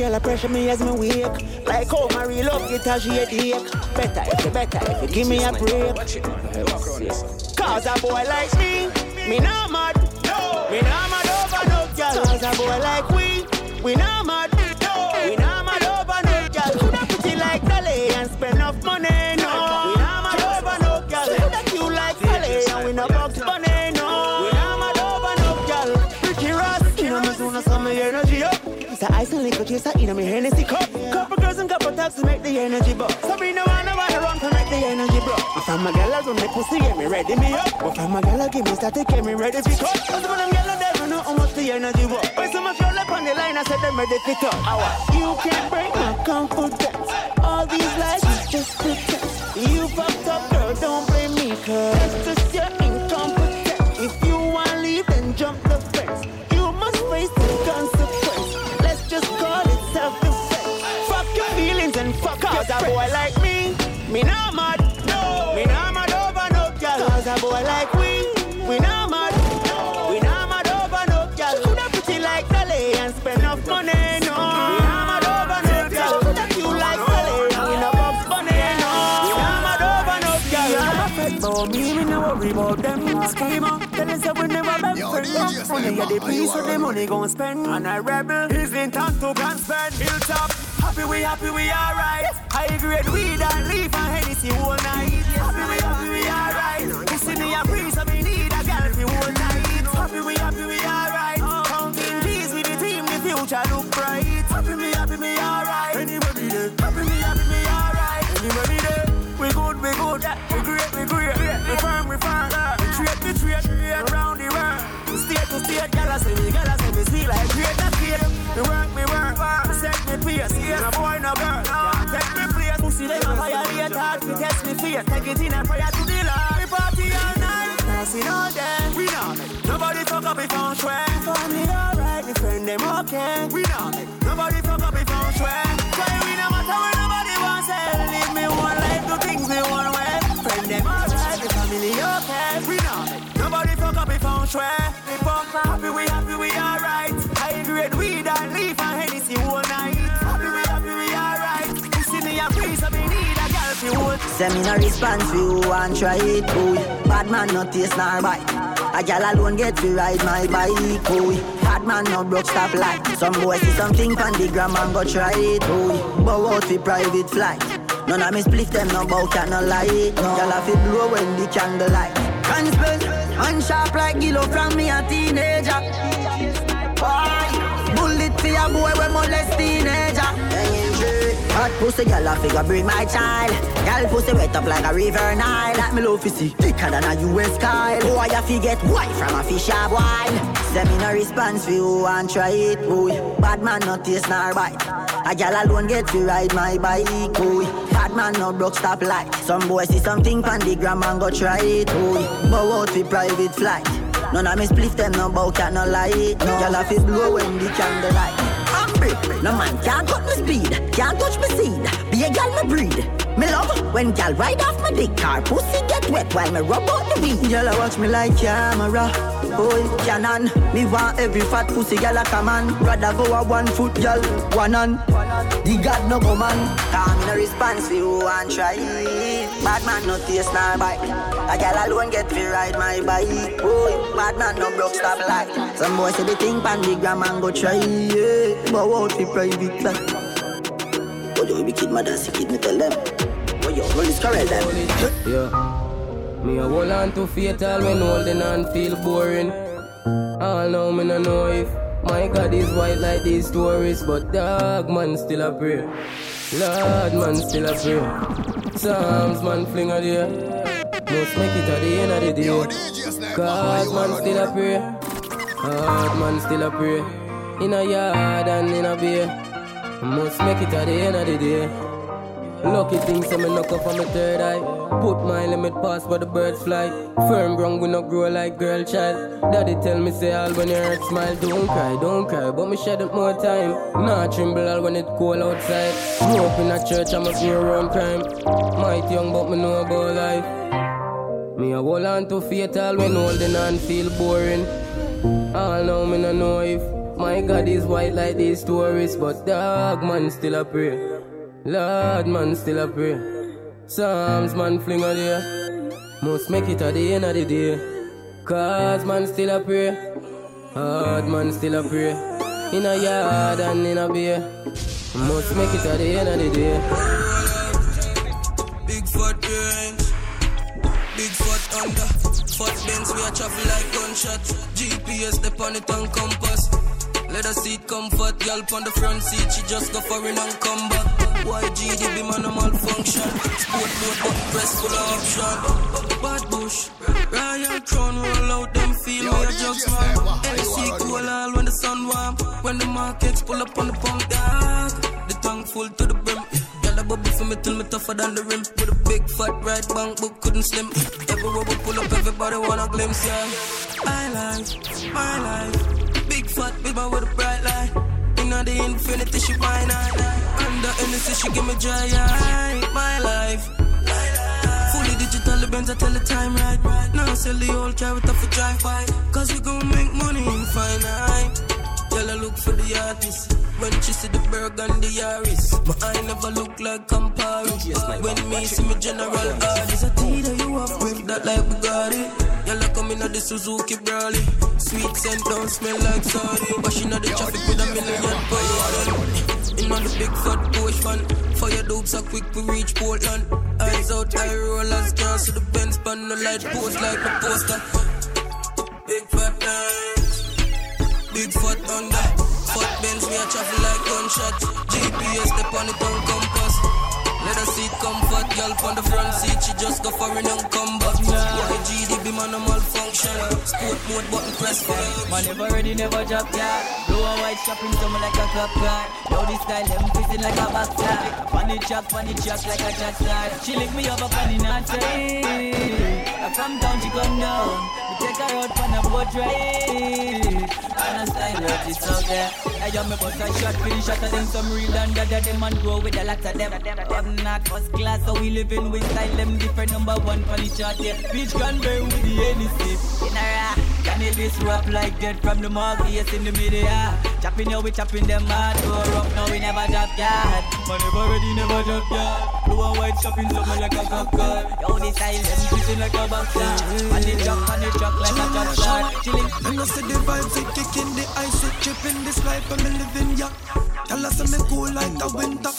[SPEAKER 25] girl a
[SPEAKER 3] pressure me as me wake Like how my real love get a shade ache Better if you better if you give me a break. Cause a boy like me, me not mad. Me not mad over no girl. Cause a boy like we, we not mad liquor chaser in me Hennessy cup. Couple girls and couple taxes make the energy buzz So me no wanna wanna run to make the energy bro. But from my girl run the pussy get me ready me up. But from my girl give me static get me ready for cut Cause when them girl they know how much the energy was When so much girl up on the line I said them ready to Hour. You can't break my confidence. All these lies is just pretense You fucked up girl don't blame me cause It's just your incompetence. If you wanna leave then jump the fence. You must face the consequence and fuck Cause a boy like me. Me not mad No. Me not mad over no girl. Cause a boy like we. We not mad no. We not mad over no girl. Coulda pretty like Dolly and spend enough money No. We not mad over no girl. Coulda cute like Dolly and we no box bunny No. We not mad over no girl.
[SPEAKER 22] I'm a fed for me, me no worry about them. Schema, tell us that we never been friends. Money get the piece of the money gon' spend. And I rebel, he's in town to can spend. Hilltop, happy we happy we alright High grade weed and leaf and Hennessy all night. Happy we happy we alright You see me a breeze so me need a girl for all night. Happy we happy we alright Counting G's with the team, the future look bright. Happy me happy me alright Anybody there, happy me happy me alright Anybody there, we good we good We great we great, we firm we firm We trade we trade, trade around the world. State to state, gala say me, gala say me sweet like great. That kid We work me work, me pace No boy no girl, can't take me place. Pussy them a violate hard, we test me fear Take it in and prayer to the Lord. We party all night, dancing all day We not make nobody fuck up if I'm swear. Family alright, me friend them okay We not make nobody fuck up if I'm swear. Try we no matter where nobody wants to Leave me one life, do things me one way. Friend them alright, the family okay We not make nobody fuck up if I'm swear. We pump happy, we happy, we alright. High grade weed and leaf and Hennessy all night a girl fi
[SPEAKER 10] Say me no response for you and try it, boy. Bad man no taste nor bite. A gal alone get to ride my bike, boy. Bad man no broke stop light. Some boy see something on the gram and go try it, boy. Bow out fi private flight. None of me split them no bout and no lie. No. Gal a fi blow when the candle light. Can spend and sharp like Gillo from me a teenager. Boy, bullet for a boy we molest teenager. Hot pussy, gal a figure bring my child. Gal pussy wet up like a river Nile. Like me love see thicker than a US Kyle. Boy, I forget white from a fish or wine. Send me no response for you and try it, boy. Bad man no taste nor bite. A gal alone get to ride my bike, boy. Bad man no broke stop light. Some boy see something on the gram and go try it, boy. Bow out for private flight. None of me split them no bout cat no lie. No gal fi blow when the candle light. No man can't cut me speed, can't touch me seed. Be a gal me breed.
[SPEAKER 26] Me love when gal ride off my dick car, pussy get wet while me rub out the weed.
[SPEAKER 10] I watch me like camera. Boy, Canon. Me want every fat pussy gal like a man. Rather go a one foot gal, one on. The God no go man. Come in a response for you and try. Bad man no taste nor bite. A gal alone get fi ride my bike. Boy, bad man no broke stop like. Some boy say they think pan the gram and go try. Yeah, but out fi private. Oh, you be kid mother, sick kid me tell them. Oh, yo, roll this carrel them.
[SPEAKER 2] Yeah. Me a hold on to fatal when holding on feel boring. All now me no know if my God is white like these stories, but dog man still a pray. Lord man still a pray. Psalms man fling a day. Must make it at the end of the day. God man still a pray. Hard man still a pray. In a yard and in a beer. Must make it at the end of the day. Lucky things me knock off on my third eye. Put my limit past where the birds fly. Firm ground we no grow like girl child. Daddy tell me say all when you hurt smile. Don't cry, don't cry, but me shed it more time. Not tremble all when it cold outside. Grew up in a church, I'm a grow around crime. Might young, but me know about life. Me a hold on to fatal when holding on feel boring. All now me no know if my God is white like these stories, but dog man still a pray. Lord man still a pray. Psalms man fling a day. Must make it at the end of the day. Cause man still a pray. Hard man still a pray. In a yard and in a beer. Must make it at the end of the day.
[SPEAKER 7] Big fat brains, big fat under, fat bends we a travel like gunshot. GPS the on it and compass. Let her seat comfort, girl on the front seat, she just go for foreign and come back. YG, the be man a malfunction. Sport mode, but press full of option. Bad bush, Royal Crown roll out, them feel a jugs man. AC cool all when the sun warm. When the markets pull up on the pump dog. The tongue full to the brim. Girl a bubble for me till me tougher than the rim. With a big fat right bank, but couldn't slim. Everywhere we pull up, everybody wanna glimpse, yeah. My life, my life. Big baby with a bright light. Inna the infinity, she fine eye. Under Hennessy, she give me eye. My life. Fully digital, the Benz, I tell the time right. Now I sell the old car with for drive by. Cause we gon' make money in finite. Tell her look for the artist. When she see the the Yaris. My eye never look like Campari. When me see me general artist. A tea that you have with that like we got it. Y'all come in at the Suzuki Brawley. Sweet scent don't smell like sardine. Washing out the traffic with a million pound. In on the big fat push van. Fire dopes are quick we reach Portland. Eyes out, eye rollers, can't see the Benz pan the light post like the poster. Big fat nights, big fat under. Fat Benz, we a travel like gunshot. GPS, step on it on compass. Let her seat comfort, girl on the front seat, she just go foreign and come back. YG, the be man a malfunction. Sport mode button press for
[SPEAKER 27] Man never ready, never drop yeah. Blue and white shopping summer like a cop car. Now this style them fitting like a backside. Funny chop, funny chop like a chat star. She lick me up up on the. I come down, she come down. Take her out on a boat ride. And a style artist out there. I jump me bust a shot, finish shot of them some real and that them man grow with a lot of them. Them not first class, so we living with style them different number one for the chart yeah. Beach can bear with the NC. In a rock, can it this rap like dead from the Marvelous in the media. Chopping now we chopping them hard, go rough now we never drop yard. Man never ready, never drop yard. Blue and white shopping something like a cop car. Yo, this style them twisting like a boxer. On the truck, on the truck like a chop star. Chilling.
[SPEAKER 12] And I see the vibes, it kicking the ice, it tripping this life I'm living, yeah. Tell us I'm cool like the winter.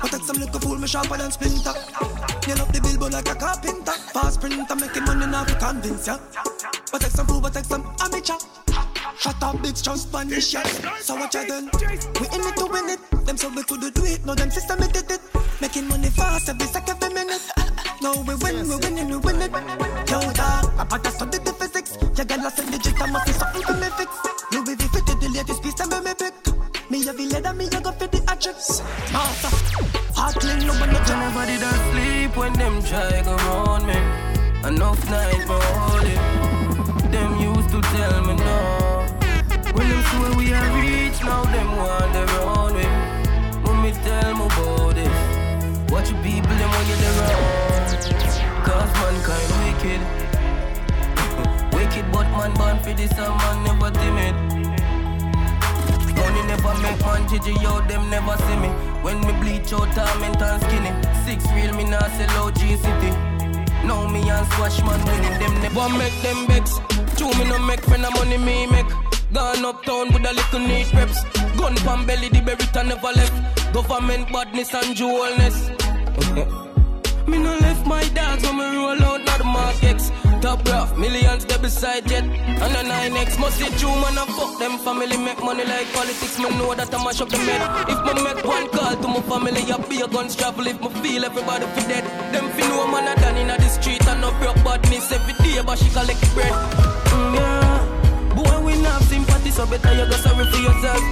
[SPEAKER 12] But take some little fool, me sharper than splinter. Nail up the billboard like a carpenter. Fast printer, making money now to convince ya. But take some fool, but take some amateur. Shut up, bitch, just vanish ya. So what you done? We in it to win it. Them so we could do it, no them system it did it. Making money fast every second, every minute. No, we win, we winning, we win it. Yo, dog, about to study the physics. You get lost in the digit, I must be something to me fix. Louis V fitted the latest piece, and me pick. Me have the leather, me a go fit the attracts. Heartless, no but
[SPEAKER 2] not nobody that sleep when them try go round me. Enough night for all holding. Them used to tell me no. When them see where we are rich, now them want the runway. me tell me about this. Watch your people, them when you're the. Cause mankind wicked. [LAUGHS]
[SPEAKER 7] wicked, but man born for this, and man never timid. Money never make man Gigi, yo, them never see me. When me bleach out, torment and skinny. Six real, me nah sell out G-City. Now me and squash man winning, them never make them begs. Two me no make friend of money me make. Gone uptown with a little neat reps. Gun pan belly, the berita never left. Government badness and jewelness. [LAUGHS] Me no left my dogs when me roll out, not the markets. Top rough, millions they beside jet. And a 9X must see true man and fuck them family make money like politics. Me know that I mash up the med. If me make one call to my family, I be a guns travel. If me feel everybody fi dead, them fi know man a done inna the street and no broke badness every day, but she collect bread. Mm, yeah. Boy, we not have so better you go sorry for yourself.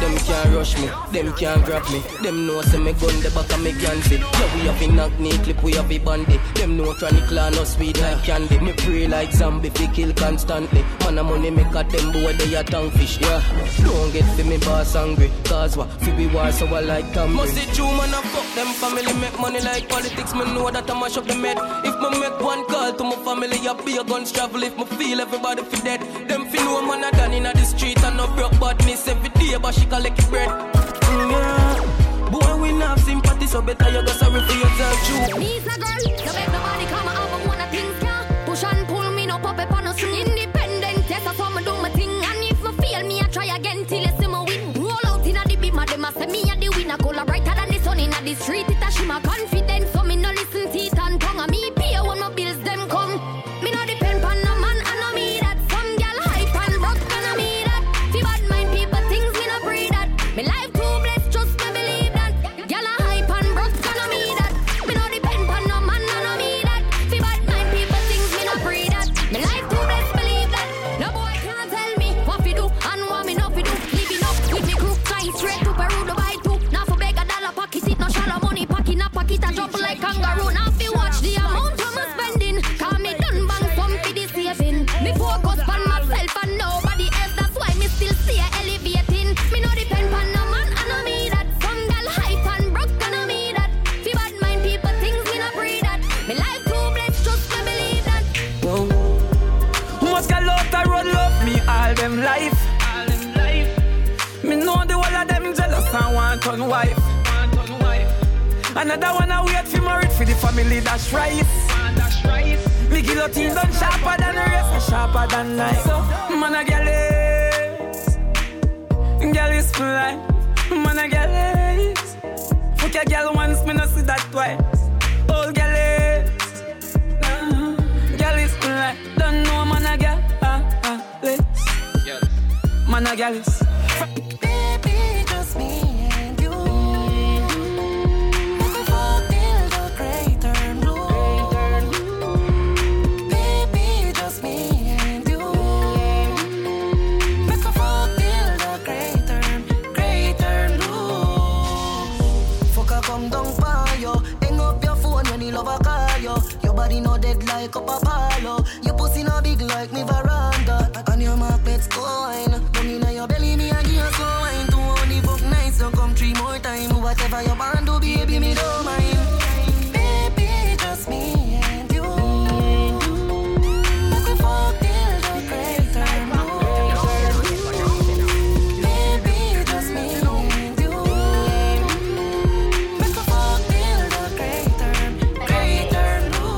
[SPEAKER 7] Them can't rush me, them can't grab me. Them know say me gun the back of me candy. Yeah, we have a knock knee clip, we have a bandy. Them know chronic clan no sweet like candy. Me pray like zombie, fi kill constantly. Man a money make a them boy they a tongue fish. Yeah, don't get fi me boss angry. Cause what? Fi be war so I like Camry. Must see true man a fuck them family make money like politics. Me know that I mash up the med. If me make one call to my family, I be a guns travel. If me feel everybody fi dead, them fi know man a done inna the street and no broke badness every day, but she collect your bread. Mm, yeah. Boy, we not have sympathy, so better you go sorry for yourself, too.
[SPEAKER 19] Me's a girl, no make nobody come have a one of can push and pull me no pop up on swing. Independent, yes, I saw me do my thing, and if me fail, me I try again till you see me win. Roll out inna the beam, them a say me a the winner, color brighter than the sun inna the street. It a shimmer confidence,
[SPEAKER 3] Another one I wait for married for the family that's right. That's right. Me guillotine done sharper than the rest, sharper than knife. So man a gal is, gal is fly. Man a gal is. Fuck a gal once, me no see that twice. Old gal is. Girl is fly, don't know man a girl. Ah, ah. Man a girl is.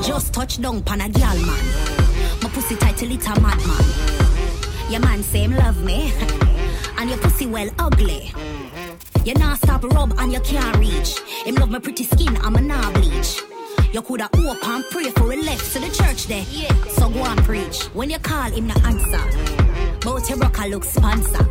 [SPEAKER 28] Just
[SPEAKER 19] touch down pan a gal man. My pussy tight till it a madman. Your man say him love me, [LAUGHS] and your pussy well ugly. You not stop rub and you can't reach. Him love my pretty skin, I'm a nah bleach. You coulda hope and pray for a left to the church there. Yeah. So go and preach. When you call him no answer, but your broker look sponsor.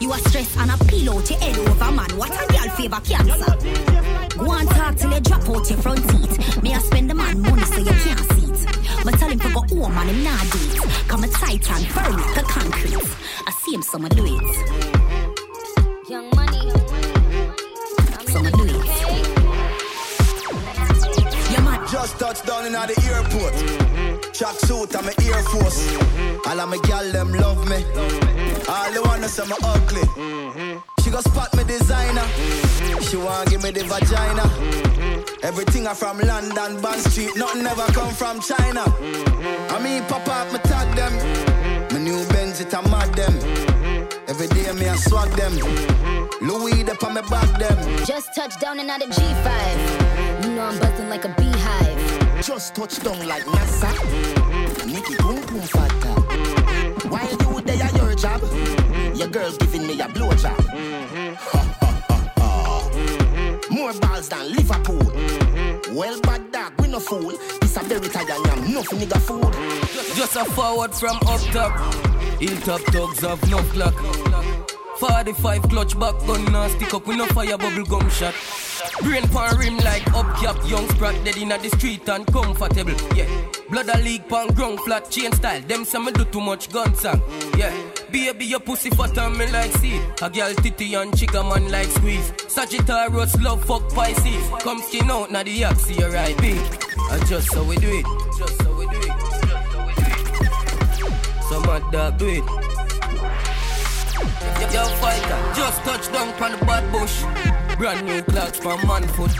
[SPEAKER 19] You are stressed and a pillow to head over man. What a girl favor cancer. Go and talk till you drop out your front teeth. Me I spend the man money so you can't see it. But tell him to go home and him not do it. Come a tight and firm like a concrete. I see him, so I'ma do it. Young money. So I'ma do it.
[SPEAKER 18] Just touched down in the airport. Track suit, I'm a Air Force. All of my gal them love me. All the wanna say me ugly. Go spot me designer. She want give me the vagina. Everything I from London, Bond Street. Nothing ever come from China. I mean, pop up, me tag them.
[SPEAKER 16] My new Benz, it a mad them. Every day me a swag them. Louis the on me back them.
[SPEAKER 19] Just touched down and out of G5. You know I'm buzzing like a beehive.
[SPEAKER 16] Just touched down like NASA. Nicky boom boom fatta. While you there your job, your girl giving me a blowjob. More balls than Liverpool. Mm-hmm. Well, bad dog, we no fool. This a very tired yam, no nigga food.
[SPEAKER 7] Just a forward from up top. Hilltop thugs of no clock. 45 clutch back gun now stick up with no fire bubble gum shot. Brain pan rim like up cap, young sprat dead inna the street and comfortable. Yeah, blood a leak pan ground flat chain style. Them say me do too much gun song. Yeah, baby your pussy fat and me like see. A girl titty and chicka man like squeeze. Sagittarius love fuck Pisces. Come skin out na the axe here right big. And just so we do it. Just so we do it. Some mad dog do it. Yo, fighter, just touch down on the bad bush. Brand new clocks from man foot.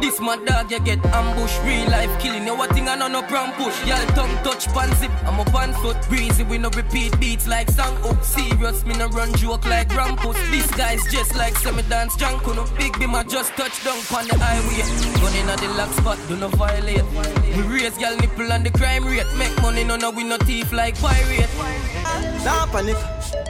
[SPEAKER 7] This my dog, you get ambush. Real life killing you, what thing I know no brown push. Y'all tongue touch pan zip, I'm a pan foot. Breezy, we no repeat beats like song up. Serious, me no run joke like Rampus. This guy's just like semi dance jungle. No big be my just touch down on the highway. Gun in the lock spot, do not violate. We raise y'all nipple on the crime rate. Make money, no no we no thief like pirate.
[SPEAKER 8] Nah panic,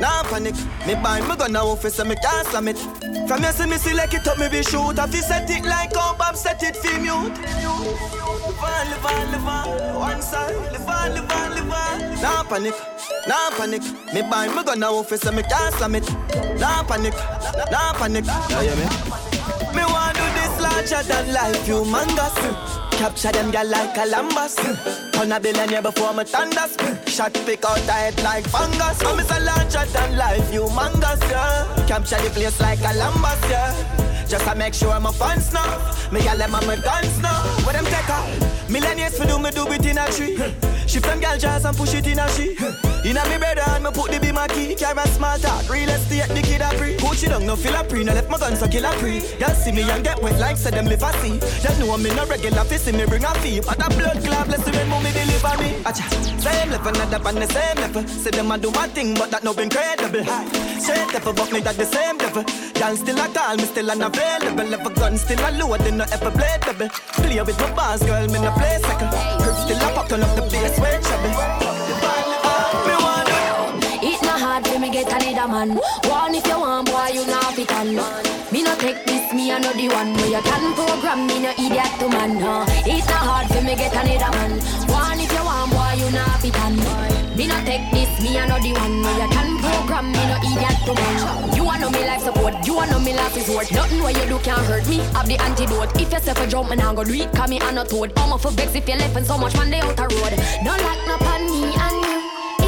[SPEAKER 8] nah panic. Me buy me gun now office so me can't slam it. From you see me select it up, me be shoot. If you set it like how Bob set it for mute. Live on, live on, live on. One side, live on, live on, live on. Nah panic, nah panic. Me buy me gun now office so me can't slam it. Nah panic, nah panic. Yeah, yeah, me. Me want do this larger than life, humongous. Capture them girl like Columbus. Turn a billionaire before me thunders. Shot pick out the head like fungus. I'm a larger than life, humongous, yeah. Capture the place like Columbus, yeah. Just to make sure my fans know. Me gal them on my guns now. What them take her? Millennials for do me do it in a tree. Shift them gal jazz and push it in a she. In a me bed and me put the be my key. Carry small talk, real estate the kid a free. Coach it down, no feel a pre. No left my guns so kill a pre. Y'all see me and get wet like said them live a see. Y'all know me no regular fist me bring a fee. But a blood clot bless when mommy deliver me. Acha, same level, not up on the same level. Say them a do my thing, but that no incredible. Straight level, but me that the same level. Y'all still a call me, still unavailable. Level gun still a load, they no ever play double. Play with my bars, girl, me no play second. Herb still a pop, turn up the bass when trouble. Me want
[SPEAKER 19] It not hard for me get a leader man. One if you want, boy, you not fit on. Me no take this, me know the one. No, you can program me, no idiot to man. No. It not hard for me get a leader man. One if you want, boy, you not fit on. Me no take this, me I know the one. No, you can program me, no idiot to man. You want know me life support, you want know me life is worth. Nothing what you do can hurt me. Have the antidote. If you say for jump, man, I go do it. Call me on a toad. I'm off for vex if you left and so much man they out the road. No like no pan me and you.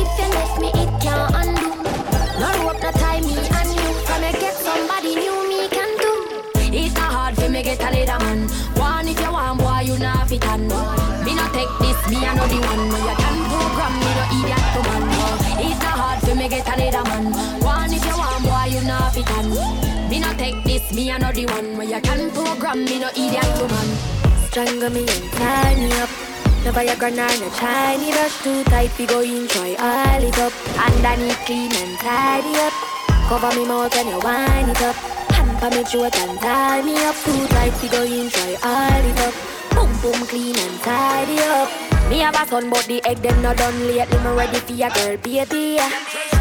[SPEAKER 19] If you left me, it can't undo. No rope, no tie me and you. From you get somebody new, me can do. It's not hard for me get a leader man. One if you want, boy, you not fit on. Me no take this, me I know the one. For a man. One if you want, boy, you not fit on. Me no take this, me I know the one. Where you can program me, no idiot to man.
[SPEAKER 2] Strangle me and tie me up. No Viagra nor no shiny rush too tight. We go try all it up. Underneath clean and tidy up. Cover me mouth when you wind it up. Pa me throat and tie me up too tight. We go try all it up. Boom boom clean and tidy up. Me have a son but the egg them not done lately. Me ready for your girl baby.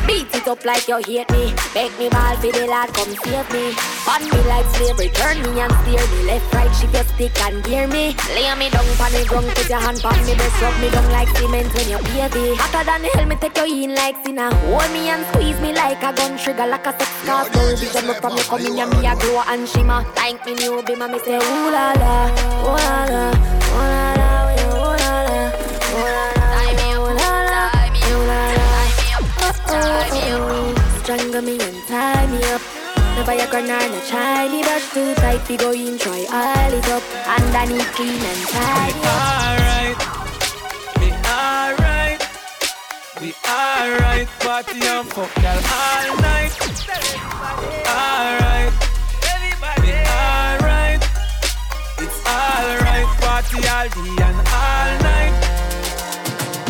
[SPEAKER 2] Beat it up like you hate me. Make me ball for the lad, come save me. On me like slavery, turn me and steer me. Left, right, shift your stick and gear me. Lay me down on the ground, put your hand on me, best rub me down like cement when you baby. Hotter than hell, me take you in like sinner. Hold me and squeeze me like a gun trigger, like a sex car. Go vision me from you coming and me a glow and shimmer. Thank me new be me say ooh la la, ooh la la, ooh la la, Strangle me and tie me up. No Viagra nor no shiny brush too tight. We go in try all it up. Underneath clean and tidy
[SPEAKER 29] Alright, we alright, we alright. Party and fuck girl all night. Alright, we alright, it's alright. Party all day and all night.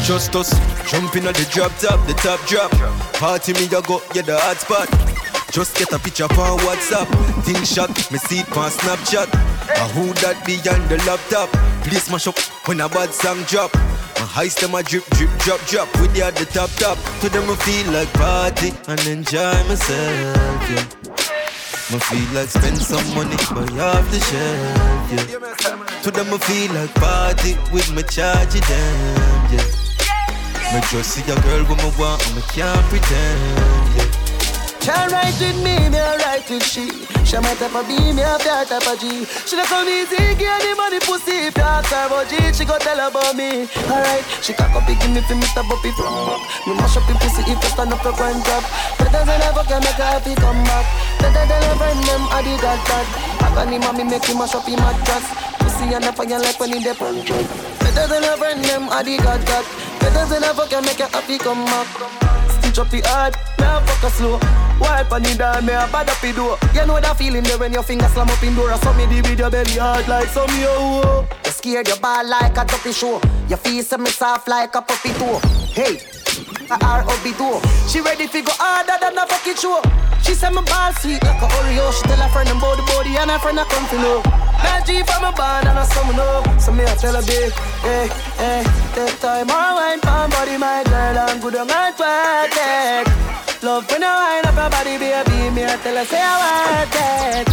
[SPEAKER 14] Just us jumping on the drop top, the top drop. Party me, I go get the hot spot. Just get a picture on WhatsApp. Thing shot, me see it on Snapchat. A who that be on the laptop? Please mash up when a bad song drop. My heist them a drip, drip, drop, drop. With the at the top, top. To them I feel like party and enjoy myself. Yeah. Me feel like spend some money, but buy off the shelf. Yeah. To them I feel like party with my charge them. Yeah. Me just see a girl who me want and me can't pretend, yeah.
[SPEAKER 3] Can't ride with me, me a ride with she. She my type of B, me a that type of G. She don't come easy, give the money pussy. If you ask her about G, she go tell about me. Alright, she cock up, give me for Mr. Buppy from Me mash up the pussy if you stand up for one drop. Better than ever can make her happy come back. Better than ever them, I did that bad. I can him me make him mash up him mattress. Pussy and a fire like when he dip on Better than ever them, I did that. Better than ever can make you happy come back. Stitch up the hard, now fuck a slow. Wipe on the down, me a bad up the door. You know that feeling there when your finger slam up in door. I saw me the with your belly hard like some yo. You scared your ball like a tuppy show. Your face uh, me soft like a puppy toe. Hey, a R.O.B. door. She ready to go harder than a fucking show. She said my ball sweet like a Oreo. She tell her friend about the body and her friend a come to know. Now G from a band and a summer know. So me I tell her big, hey, hey, take time or wine for body, my girl. I'm good on my track. Love when I wine up your body, baby. Me I tell her say I want it.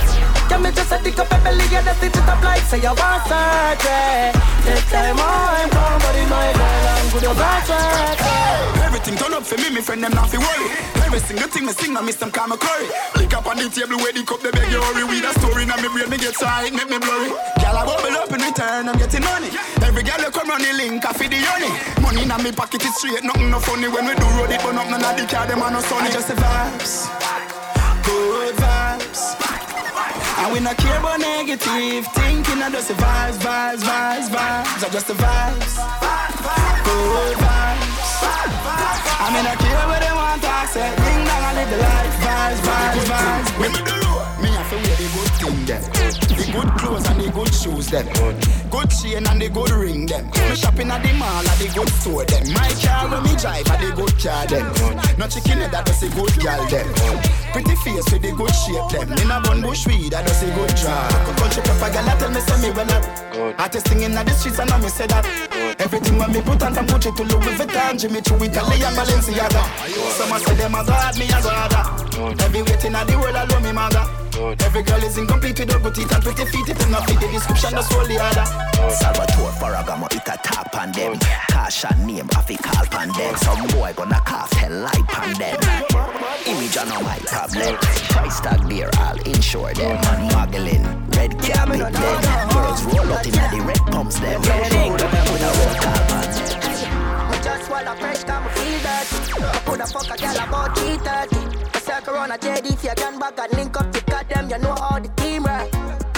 [SPEAKER 3] Can me just a tick up your belly just stitch it up like say you want surgery. Take time wine for body, my girl. I'm good on my track.
[SPEAKER 18] Everything turn up for me, me friend them not fi worry. Every single thing me sing, I miss them call curry. Lick up on the table where the cup they beg you hurry. With a story now me brain me get side, make me blurry. Girl I bubble up in return, I'm getting money. Every girl you come run the link, I feed the honey. Money in me pocket is straight, nothing no funny. When we do road it, but up none of the car them are no sunny. Just the vibes, good vibes. And we not care about negative thinking. I just the vibes, vibes, vibes, vibes. I just the vibes, good vibes. I mean I care what they want to say. Ding dong, I live the life, vibes, vibes, vibes. Me me do road, me have to wear the good thing them, the good clothes and the good shoes them, good chain and the good ring them. Me shopping at the mall at the good store them. My car when me drive at the good car them. No chicken that does a good gal them. Pretty face with the good shape them. In a bun bush weed that does a good job. Country pepper gal tell me say me well up. Artist singing at the streets and I me say that. Everything when me put on from Gucci to Louis Vuitton, Jimmy Choo, Italy and Balenciaga. Some say them a god, me a god. Every waiting at the world I love me mother. Every girl is incomplete with her good teeth and pretty feet. It is not fit the description, that's all the other.
[SPEAKER 16] Salvatore Ferragamo, it a tap on them. Kasha name, I fi call pan them. Some boy gonna cast hell light pan them. Image on my problem. Price tag there, I'll insure them. Muggling, red cap carpet them. Girls roll up in the red pumps them. With a roll call pan.
[SPEAKER 6] Just swallow fresh, come feel dirty. Put a fuck a girl about 330. I circle around a JD if you can back and link up to got them, you know how the team right.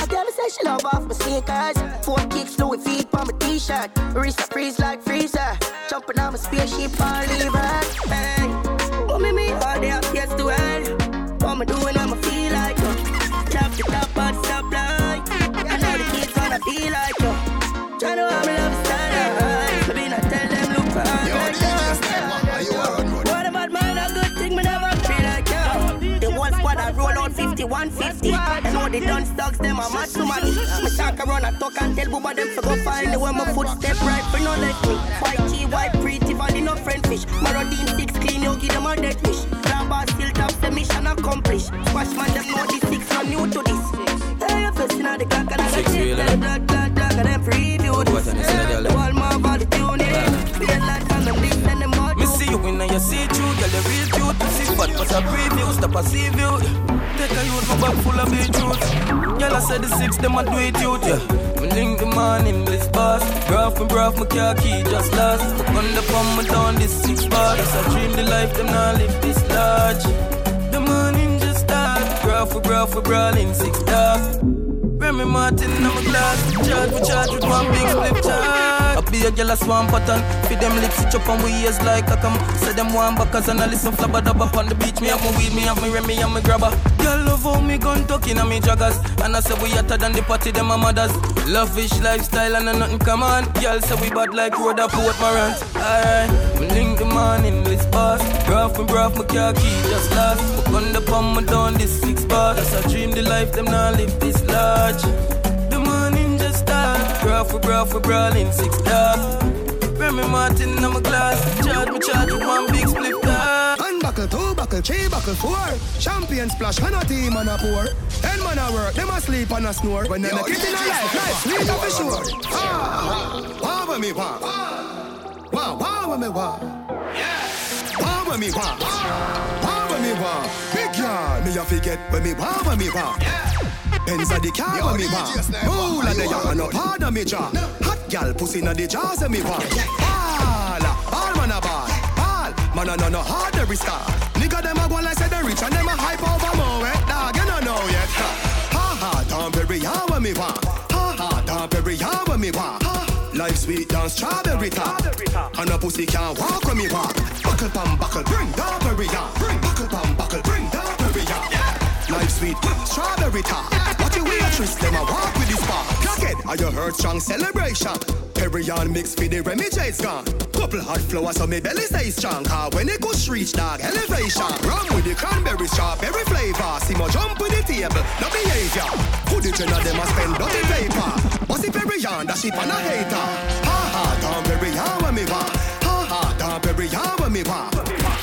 [SPEAKER 6] A girl say she love off my sneakers. Four kicks, Louis feet on my t-shirt. Wrist a freeze like freezer. Jumping on my spaceship and leave it. Hey, what me me all day up yes to end. What me doing, I'ma feel like yo. Drop the top and stop line. I know the kids wanna be like 50, 150. I know the done stocks, them a match too much. Me talk around, I talk and tell Booba them to go find the way my footstep right, but no let me. White tea, white pretty, vanilla no friend fish. Marodine six clean, you give them a dead fish. Grabber still top, the mission accomplished. Squash man, them know the six, not new to this. Hey, you're facing out the clock and I got them black, black, black, and them preview this. The wall the tune in. Be a lot from them this and them all
[SPEAKER 7] Me see you and you see through, girl, you real cute. You see but pass a preview, stop a see view. Take a youth, my bag full of beetroot. Girl, I said the six, them a do it youth, yeah. Me link the man in bliss boss. Graph me, graph my car key just lost. Run the pump me down this six bars. I dream the life, them not live this large. The morning just start. Graph we graph we brawling six stars. Remy Martin in my glass. Charge we charge with one big split charge. I be a girl a swan pattern. Feed them lips, it up on we ears like I come. Say them one backers and I listen flabba dab up on the beach. Me have my weed, me have my Remy and my grabber. Girl love
[SPEAKER 30] how me gun talking and me joggers. And I say we hotter than the party, them my mothers. Lavish lifestyle and a nothing come on. Girl say we bad like road up Port Morant. Alright, me link the morning with boss. Graph me graph my car key just lost. But gun the palm me down this six bar. That's a dream the life them now live this large. We graph we brawling six stars. Remy Martin in my glass. Charge me charge with one big split top.
[SPEAKER 31] One buckle, two buckle, three buckle, four. Champion splash, and a team and a pour. Ten man a work, them a sleep and a snore. When them a kid in a life, life sweet up for sure. Ah, wah with me wah, wah wah with me wah. Wah with me wah, wah with me wah. Big yard, me a forget when me wah with me wah. Benz a the car when me wah. Roll a the yard and no part of me jaw. Hot gal pussy na the jaws of me wah. Ball, ball man a ball, ball. Man a no no hard every star. Nigga them a go like say they rich and them a hype over more. Eh? Dog you no know yet. Ha ha, ha don't bury ya when me wah. Ha ha, don't bury ya when me wah. Life sweet down strawberry top. And a pussy can't walk when me walk. Buckle pam buckle, bring down berry ya. Bring buckle pam buckle, bring down berry ya. Life sweet, strawberry top. What you waitress, them a walk with this bar. Crackhead, are you heard strong celebration? Perry on mix for the Remy J's gone. Couple hot flowers so me belly stay strong. Cause when it goes reach dog elevation. Rum with the cranberry strawberry flavor. See my jump with the table, no behavior. It in a them a spend dirty paper. Bossy Perry on that ship and a hater. Ha ha, down Perry on when me want. Ha ha, down Perry on when me want.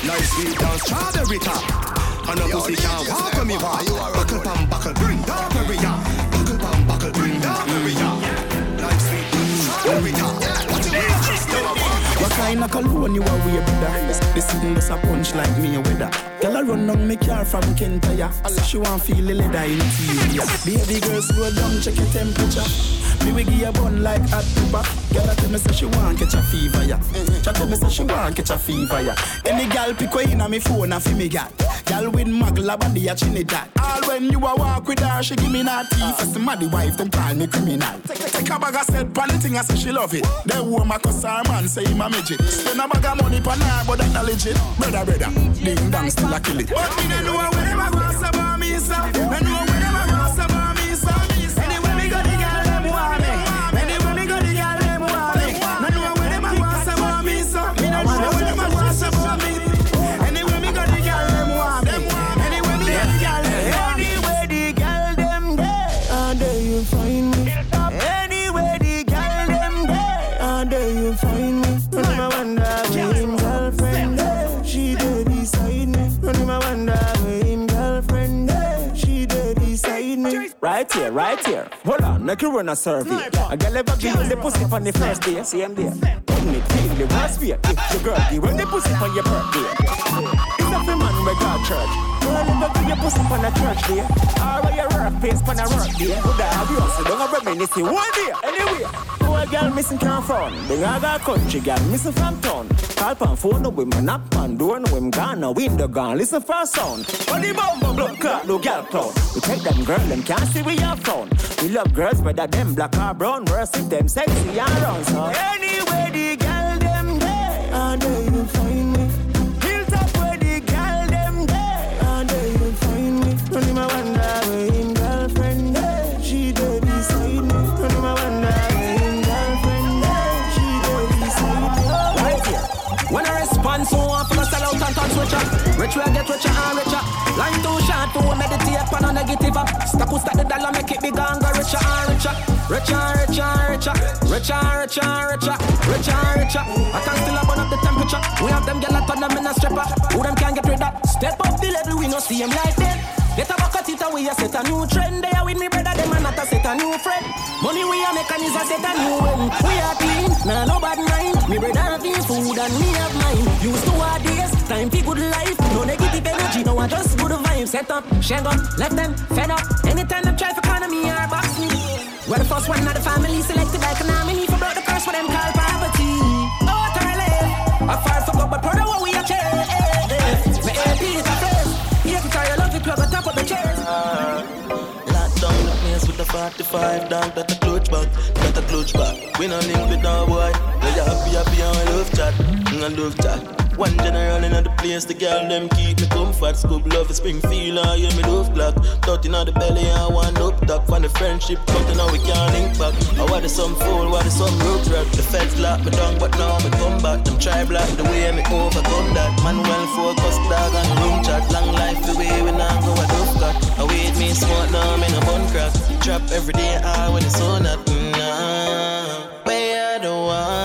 [SPEAKER 31] Life sweet down strawberry top. And a pussy can't walk when me want. Buckle pam buckle, bring down on. Buckle pam buckle, bring down on. Life sweet top. What you want? Just know about.
[SPEAKER 18] What kind of cologne you are wear, brother? This sitting just a punch like me a weather. Girl, I run down me car from Kentaya. She want feel the leather interior. [LAUGHS] Baby girl, slow down, check your temperature. Me we give you bun like hot pepper. Girl, I tell me say she want catch a fever, yeah. She tell me say she want catch a fever, yeah. Any gal pick way in a me phone and fi me got. Gal with magla body a that. All when you a walk with her, she give me that tea. First the muddy wife, them call me criminal. Take a bag of set pan the thing, I say she love it. Then woman cuss her man, say him a midget. Spend a bag of money pan her, but that not legit. Brother, brother, ding dong still a kill it. But me no know where them a go about me, so. Me know where me.
[SPEAKER 20] Right here, right here. Hold on, make you run a survey. A girl ever give you the pussy on the first day, see him there. It feel the worst way. If your girl give you the pussy on your birthday. It's free man we call church. Girl ever give you pussy on a church day. Or where your work pays on a work day. Could I have you also don't have reminisce one day. Anyway, who a girl missing can't phone. The other country girl missing from town. Call pan phone, no women knock pan door, no women gone, no window gone. Listen for a sound. On the bum blood clot, no girl clown. We take them girl, them can't see we have found. We love girls, whether them black or brown. Worse if them sexy and round, so.
[SPEAKER 18] Anyway, the girl them there, and there you find me. Hilltop where the girl them there, and there you find me. Him a wonder where him girlfriend there, she there beside me. Him a wonder where him girlfriend there, she there beside me.
[SPEAKER 20] Right here. When I respond, so I feel sell out and touch richer. Rich will get richer. Who stack the dollar, make it bigger and go richer and richer. Richer and richer and richer. Richer and richer and richer. Richer and richer. I can still burn up the temperature. We have them gyal a turn them in a stripper. Who them can't get rid of? Step up the level, we no see him like that. Get a bucket it away, a set a new trend. They are with me brother, them and not a set a new friend. Money we a make and is a set a new one. We are clean, nah no bad mind. Me brother have food and me have mine. Used to days, time for good life. No negative energy, no I just good vibes. Set up, shang up, left them fed up. Anytime them try for economy or box me. We're the first one of the family selected by economy for broke the curse for them call poverty. Oh, relive. I far for God, but brother, what we change. Me AP is a place. Here to your love, you plug on top of the chairs.
[SPEAKER 3] Uh, lock down the place with the 45 dog, that a clutch back, that a clutch back. We no link with no boy. They happy, happy, and we love chat, and I love chat.
[SPEAKER 14] One general in the place, the girl them keep me comfort. Scoop love, Springfield, I hear me love clock. Thirteen on the belly, I want up top. When the friendship cut, now we can't link back. I want some fool, is some road rap. The feds lock me down, but now me come back. Them try block the way me overcome that. Man well focused, dog on room chat. Long life the way we now go a dove cut. I wait me smart now, I'm a bun crack. Trap every day, I when it's on that. Mm-hmm. Where the one,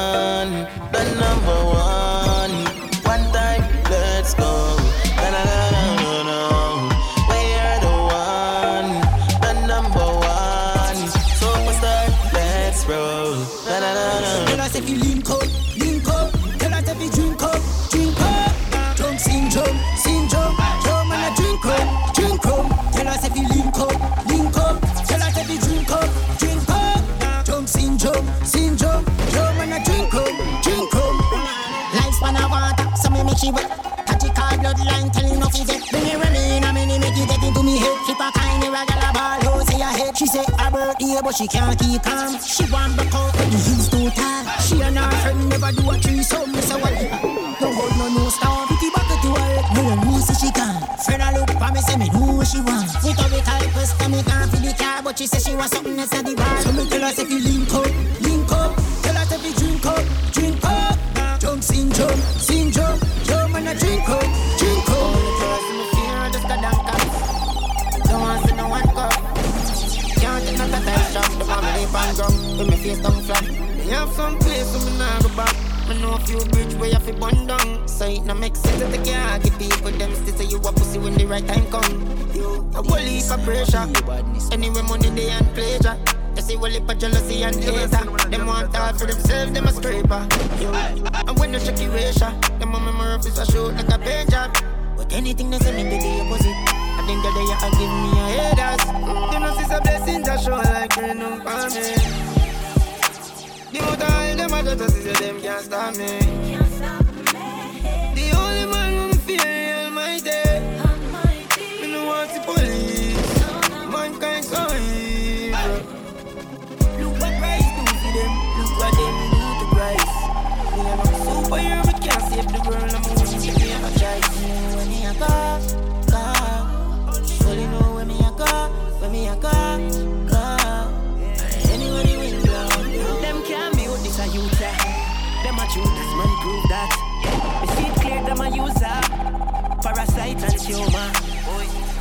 [SPEAKER 15] but she can't keep calm. She want back out, but the heels too tall. She and her friend never do a threesome. Me say what? No hold no no star, pity back to her. No one knows if she can. Friend a look for me, say me know she want. With her with her question, me can't feel the car, but she say she want something else at the bar.
[SPEAKER 2] So me tell us if you link know a few bridge where you fi burn down.
[SPEAKER 15] So it no make sense to take care. Give people them still say you a pussy when the right time come.
[SPEAKER 2] A whole heap of pressure.
[SPEAKER 15] Anyway, money they and pleasure. You see whole heap of jealousy and hater. Them want all for themselves, them a scraper. And when the shaky ratio, them a memory of is a shoot like a paint job. But anything they say me be the opposite. I think that they a give me a haters. Mm.
[SPEAKER 2] You know, see some blessings that show like rain on me. The more time them a just see them can't stop me.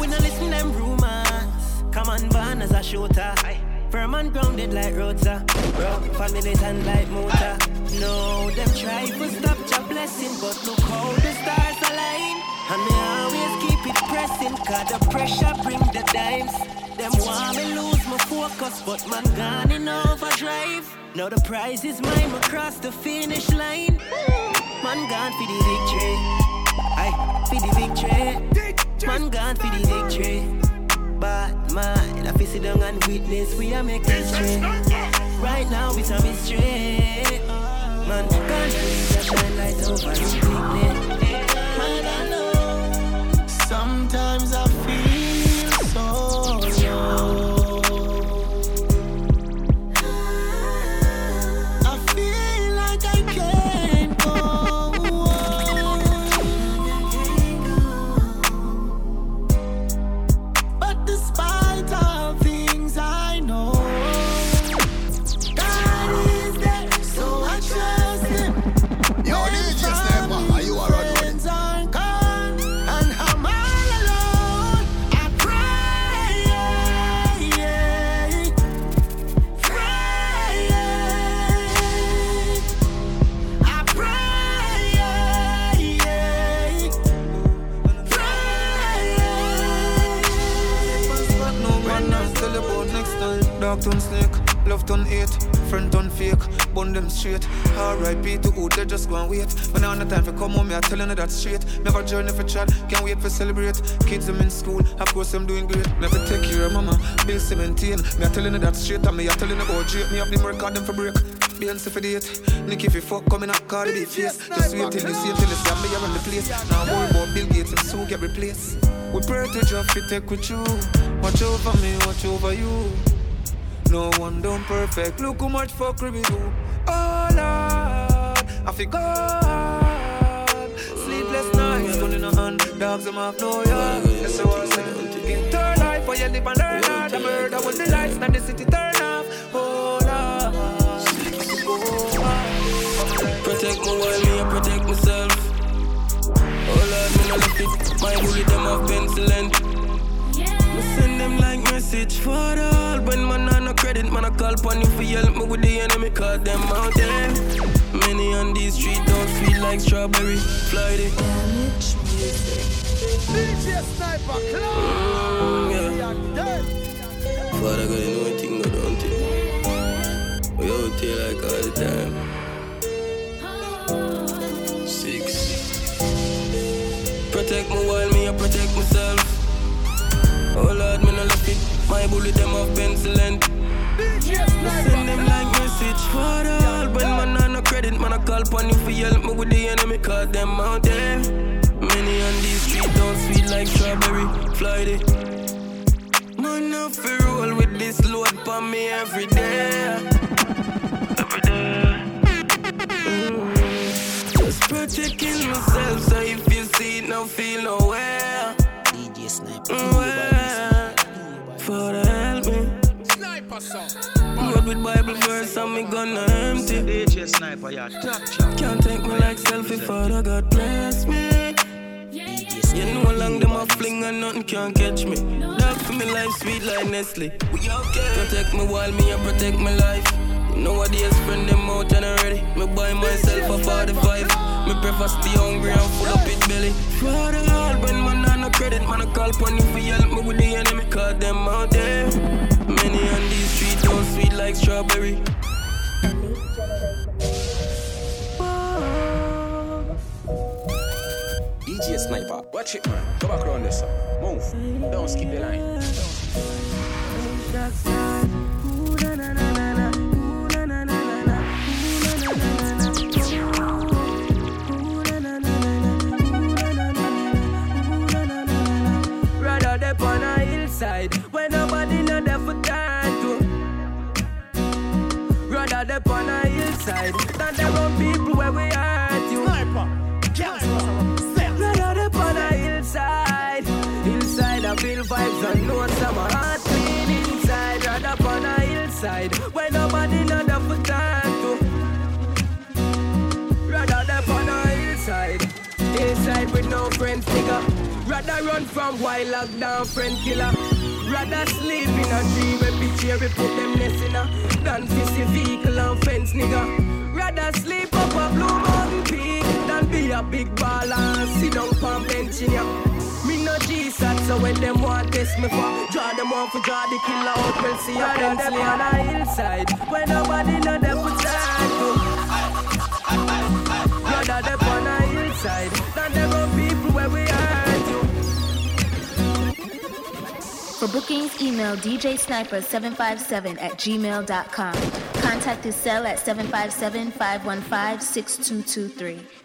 [SPEAKER 11] We no listen them rumors Come on born as a shooter Firm and grounded like rotor Rough and militant like motor No, them try to stop your blessing But look how the stars align And me always keep it pressing Cause the pressure bring the dimes them want me lose my focus, but man gone in overdrive. Now the prize is mine, across the finish line. Man gone for the victory. Aye, for the victory. Man gone for the victory. But man, if you sit down and witness, we are making history. Right now it's a mystery. Oh, man, gone for the shine light over the weakness. Man, I know.
[SPEAKER 2] Sometimes I I
[SPEAKER 30] telling that straight. Never journey for chat, can't wait for celebrate. Kids them in school, of course I'm doing great. Never take care of mama, bill 17. Me I telling her that straight, and me I telling her about Drake. Me have the record them for break. Beyonce for date. Nick if you fuck coming up, Cardi B face. Just wait till you see till you see me around the place. Now worry about Bill Gates and soon get replaced. We pray to Jah fi take with you. Watch over me, watch over you. No one done perfect. Look how much fuckery we do. Oh Lord, I feel God.
[SPEAKER 24] Gun. Dogs them off no yard. That's the one thing. Get turn life for you live and learn hard. The murder when the lights and the city turn off. Oh Lord.
[SPEAKER 7] Protect my while me, I protect myself. Oh Lord, me no left it. My bullet them off pencil me send them like message for all. When man on no credit, man I call upon you for help me with the enemy, cause them out there. Many on these streets don't feel like strawberry. Fly the damage music. DJ Sniper, mm, yeah. Father you know anything, no don't you? We out here like all the time. Six. Protect me while me, I protect myself. Oh Lord, me no left it. My bullet them off pencil and Send them like message for all When man on no credit, man I call upon you for help me with the enemy Cause them out there Many on these streets don't sweet like strawberry Fly it Man off fi roll with this load for me every day Every day mm. Just protecting myself so if you see it, no feel nowhere DJ Sniper mm, Father help me. Sniper song. God with Bible verse and me gonna empty. DJ Sniper, yeah, top chop. Can't take me like selfie, Father God bless me. You know long them a fling and nothing can catch me. Dog for me life sweet like Nestle. We okay. Protect me while me and protect my life. You know what Nowadays friend them out and already. Me buy myself a 45. Me prefer stay hungry and full up it belly. Father God, when man on no credit, man I call upon you for help me with the enemy. Cause them out there. Many on these streets don't sweet like strawberry.
[SPEAKER 4] DJ Sniper, watch it man. Go back around this. Move. Don't skip the line.
[SPEAKER 32] side when nobody know there for time to. Rather they on a hillside than there are people where we hurt and know some heart clean inside. Rather on a hillside when nobody know there for time to. Rather on a hillside, hillside with no friends, nigga. Rather run from while lockdown friend killer. Rather sleep in a tree where picture we put them nest in a than fist vehicle and fence nigga. Rather sleep up a blue mountain peak than be a big baller sit down on bench in ya. Me no G-sat, so when them want test me for Draw them off for draw the killer out, we'll see a Bentley on a hillside. When nobody know them for time to oh. Rather them on a hillside. Than them on people where we are oh.
[SPEAKER 33] For bookings, email djsniper757 at gmail.com. Contact his cell at 757 515 6223.